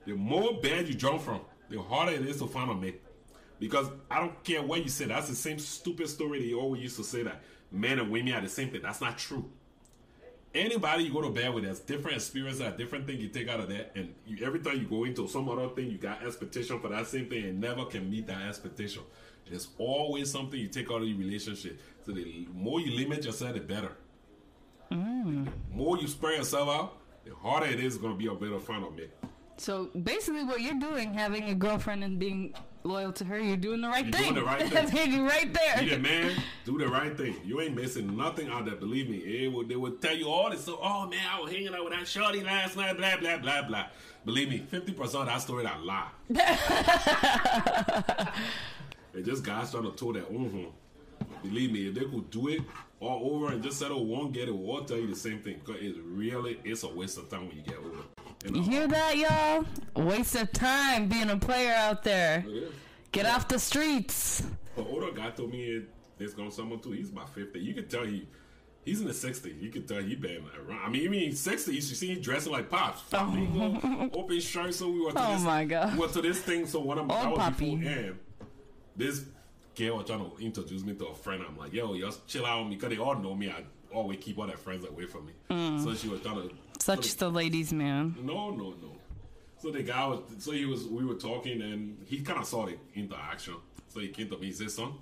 the more bad you jump from, the harder it is to find a mate. Because I don't care what you say, that's the same stupid story they always used to say that men and women are the same thing. That's not true. Anybody you go to bed with has different experiences, a different thing you take out of that, and you, every time you go into some other thing, you got expectation for that same thing, and never can meet that expectation. There's always something you take out of your relationship. So the more you limit yourself, the better. Mm. The more you spread yourself out, the harder it is going to be a better find a mate. So basically, what you're doing, having a girlfriend and being loyal to her, you're doing the right You're thing. doing the right thing. That's you right there. Be the man, do the right thing. You ain't missing nothing out there. Believe me, it will, they will tell you all this. So, oh man, I was hanging out with that shorty last night. Blah blah blah blah. Believe me, fifty percent of that story that lie. They just guys trying to tow their own mm-hmm. home. Believe me, if they could do it all over and just settle one, get it, will all tell you the same thing. Because it's really it's a waste of time when you get older. You hear that, y'all? Waste of time being a player out there. Oh, is. Get off the streets. The older guy told me there's going someone too. He's about 50. You can tell he he's in the 60s. You can tell he been around. I mean, even in 60s, you see him dressing like pops. Oh. Flamingo, open shirt. So we were to Oh this, my God. We were to this thing. So one of my Oh, that was Poppy. before and this girl was trying to introduce me to a friend. I'm like, yo, just chill out on me because they all know me. I always keep all their friends away from me. So she was trying to Mm. Such the ladies, man. no, no, no. So the guy was, so he was, we were talking, and he kind of saw the interaction. So he came to me, he said, "Son,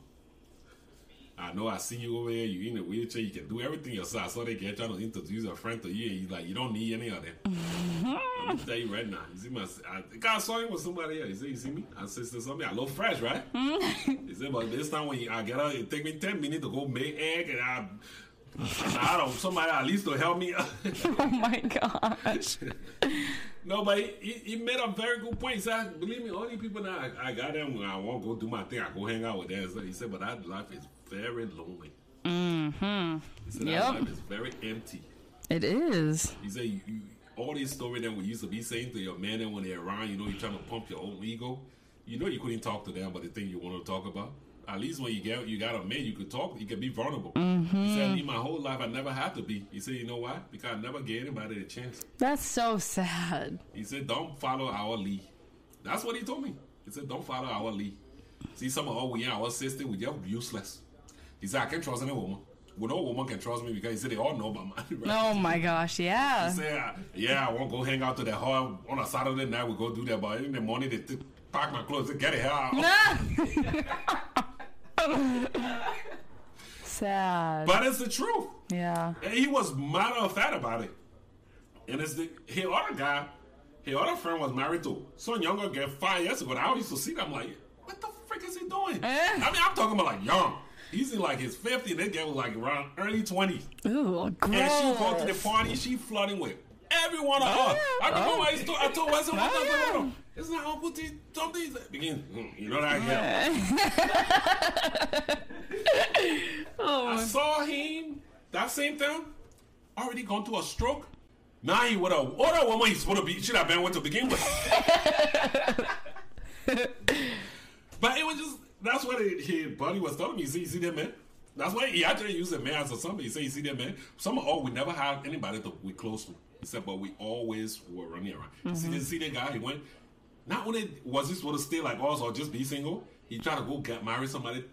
I know I see you over here. You in a wheelchair. You can do everything yourself." I saw the guy trying to introduce a friend to you, and he's like, "You don't need any of them." Let me tell you right now. You see my, I think I saw him with somebody else. He said, "You see me?" I said, "There's something. I love fresh, right?" he said, "But this time when you, I get out, it take me ten minutes to go make egg, and I." I don't. Somebody at least to help me. Oh my gosh. No, but he, he made a very good point. He said, believe me, all these people that I, I got them when I want to go do my thing, I go hang out with them. So he said, but that life is very lonely. Mm-hmm. He said, Yep. that life is very empty. It is. He said, you, you, all these stories that we used to be saying to your man and when they're around, you know, you're trying to pump your own ego. You know you couldn't talk to them about the thing you want to talk about. At least when you get you got a man, you could talk. You could be vulnerable. Mm-hmm. He said, me, my whole life, I never had to be. He said, you know why? Because I never gave anybody a chance. That's so sad. He said, "Don't follow our lead." That's what he told me. He said, "Don't follow our lead." See, some of our we are our sister, we just useless. He said, "I can't trust any woman. Well, no woman can trust me because he said they all know about my mind." Right? Oh my gosh, yeah. He said, "Yeah, I won't go hang out to the hall on a Saturday night. We go do that, but in the morning they t- pack my clothes and get hell out." sad. But it's the truth. yeah. And he was matter of fact about it. And it's the his other guy, his other friend was married to some younger girl five years ago. And I used to see them like, what the frick is he doing? Eh. I mean, I'm talking about like young. He's in like his 50s. That girl was like around early 20s. Ooh, gross. And she go to the party, she flirting with every one of us. I remember Oh. I, used to, I told Wesley one time, Oh, yeah. hold on. It's not Uncle T. Something begin. mm, You know that girl. Oh, I saw him that same time already gone through a stroke. Now he would have what a woman he's supposed to be should have been with to begin with. but it was just that's what it, his buddy was telling me. You see, you see that man. That's why he actually used a man as a somebody. He said, "You see that man." Some oh, we never had anybody that we close to. He said, "But we always were running around." You See, you see that guy? He went. Not only was he supposed to stay like us or just be single, he tried to go get marry somebody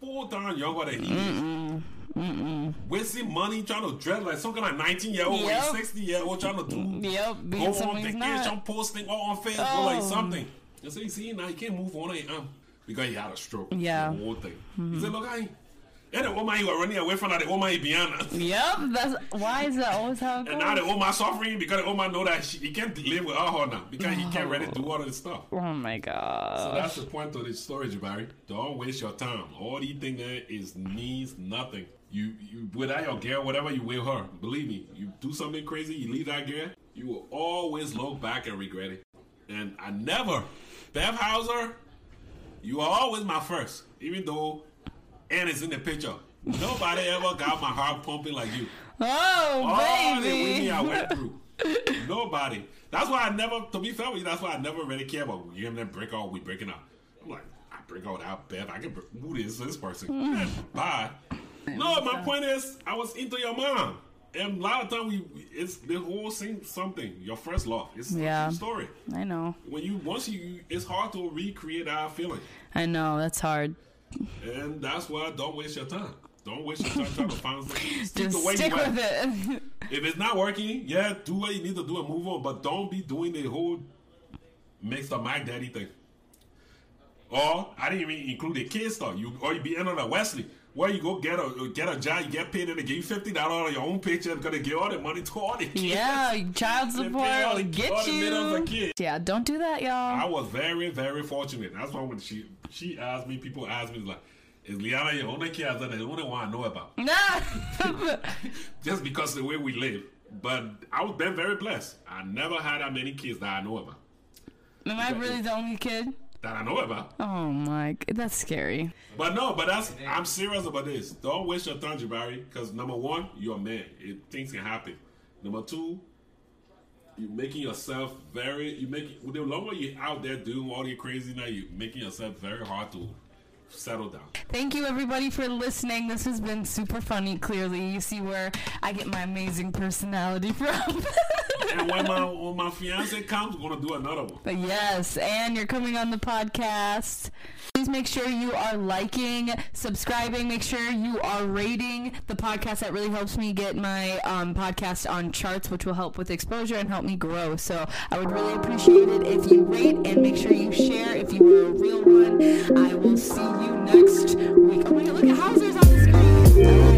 full time younger than he is. Wasting money trying to dress like some kind of 19 year old or Yep. 60 year old trying to do Yep, go on vacation, not. posting all on Facebook like Oh. something. You see, see, now he can't move on his arm because he had a stroke. Yeah. Mm-hmm. The whole thing. He said, look, I and the woman he was running away from that, the woman he behind. Yep, that's why is that always how it And now the woman suffering because the woman know that she, he can't live without her now because he can't really do oh. all of this stuff. Oh my god! So that's the point of this story, Jabarri. Don't waste your time. All these things there is means nothing. You, you without your girl, whatever you with her, believe me, you do something crazy, you leave that girl, you will always look back and regret it. And I never, Bev Hauser, you are always my first, even though Ann it's in the picture. Nobody ever got my heart pumping like you. Oh, All the baby. women I went through. Nobody. That's why I never, to be fair with you, that's why I never really care about you and them break out, we breaking up. I'm like, I break out without Beth. I can break, who is this person? Hmm. Yeah, Bye. No, my point is, I was into your mom. And a lot of time we, it's the whole thing, something, your first love. It's Yeah. a story. I know. When you, once you, it's hard to recreate our feeling. I know. That's hard. And that's why don't waste your time. Don't waste your time trying to find something. Stick Just stick with it. If it's not working, yeah, do what you need to do and move on. But don't be doing the whole makes the Mac Daddy thing. Or I didn't even include the kids stuff. You or you be in on a Wesley. Where you go get a get a job, you get paid and they give you fifty dollars on your own paycheck Gonna give all the money to all the kids. yeah, child support all the, get all the you. kids. Yeah, don't do that, y'all. I was very, very fortunate. That's why when she she asked me, people asked me like, "Is Leauna your only kid?" I said, "The only one I know about." Nah. just because of the way we live. But I was been very blessed. I never had that many kids that I know about. Am I really the only kid? That I know about. Oh my, that's scary. But no, but that's I'm serious about this. Don't waste your time, Jabarri, because number one, you're a man. It, things can happen. Number two, you're making yourself very. You make the longer you're out there doing all your crazy now, you're making yourself very hard to settle down. Thank you everybody for listening. This has been super funny. Clearly, you see where I get my amazing personality from. and when my when my fiance comes, we're gonna do another one. But yes, and you're coming on the podcast. Please make sure you are liking, subscribing. Make sure you are rating the podcast. That really helps me get my um, podcast on charts, which will help with exposure and help me grow. So I would really appreciate it if you rate and make sure you share if you are a real one. I will see you next week. Oh my god, look at Hauser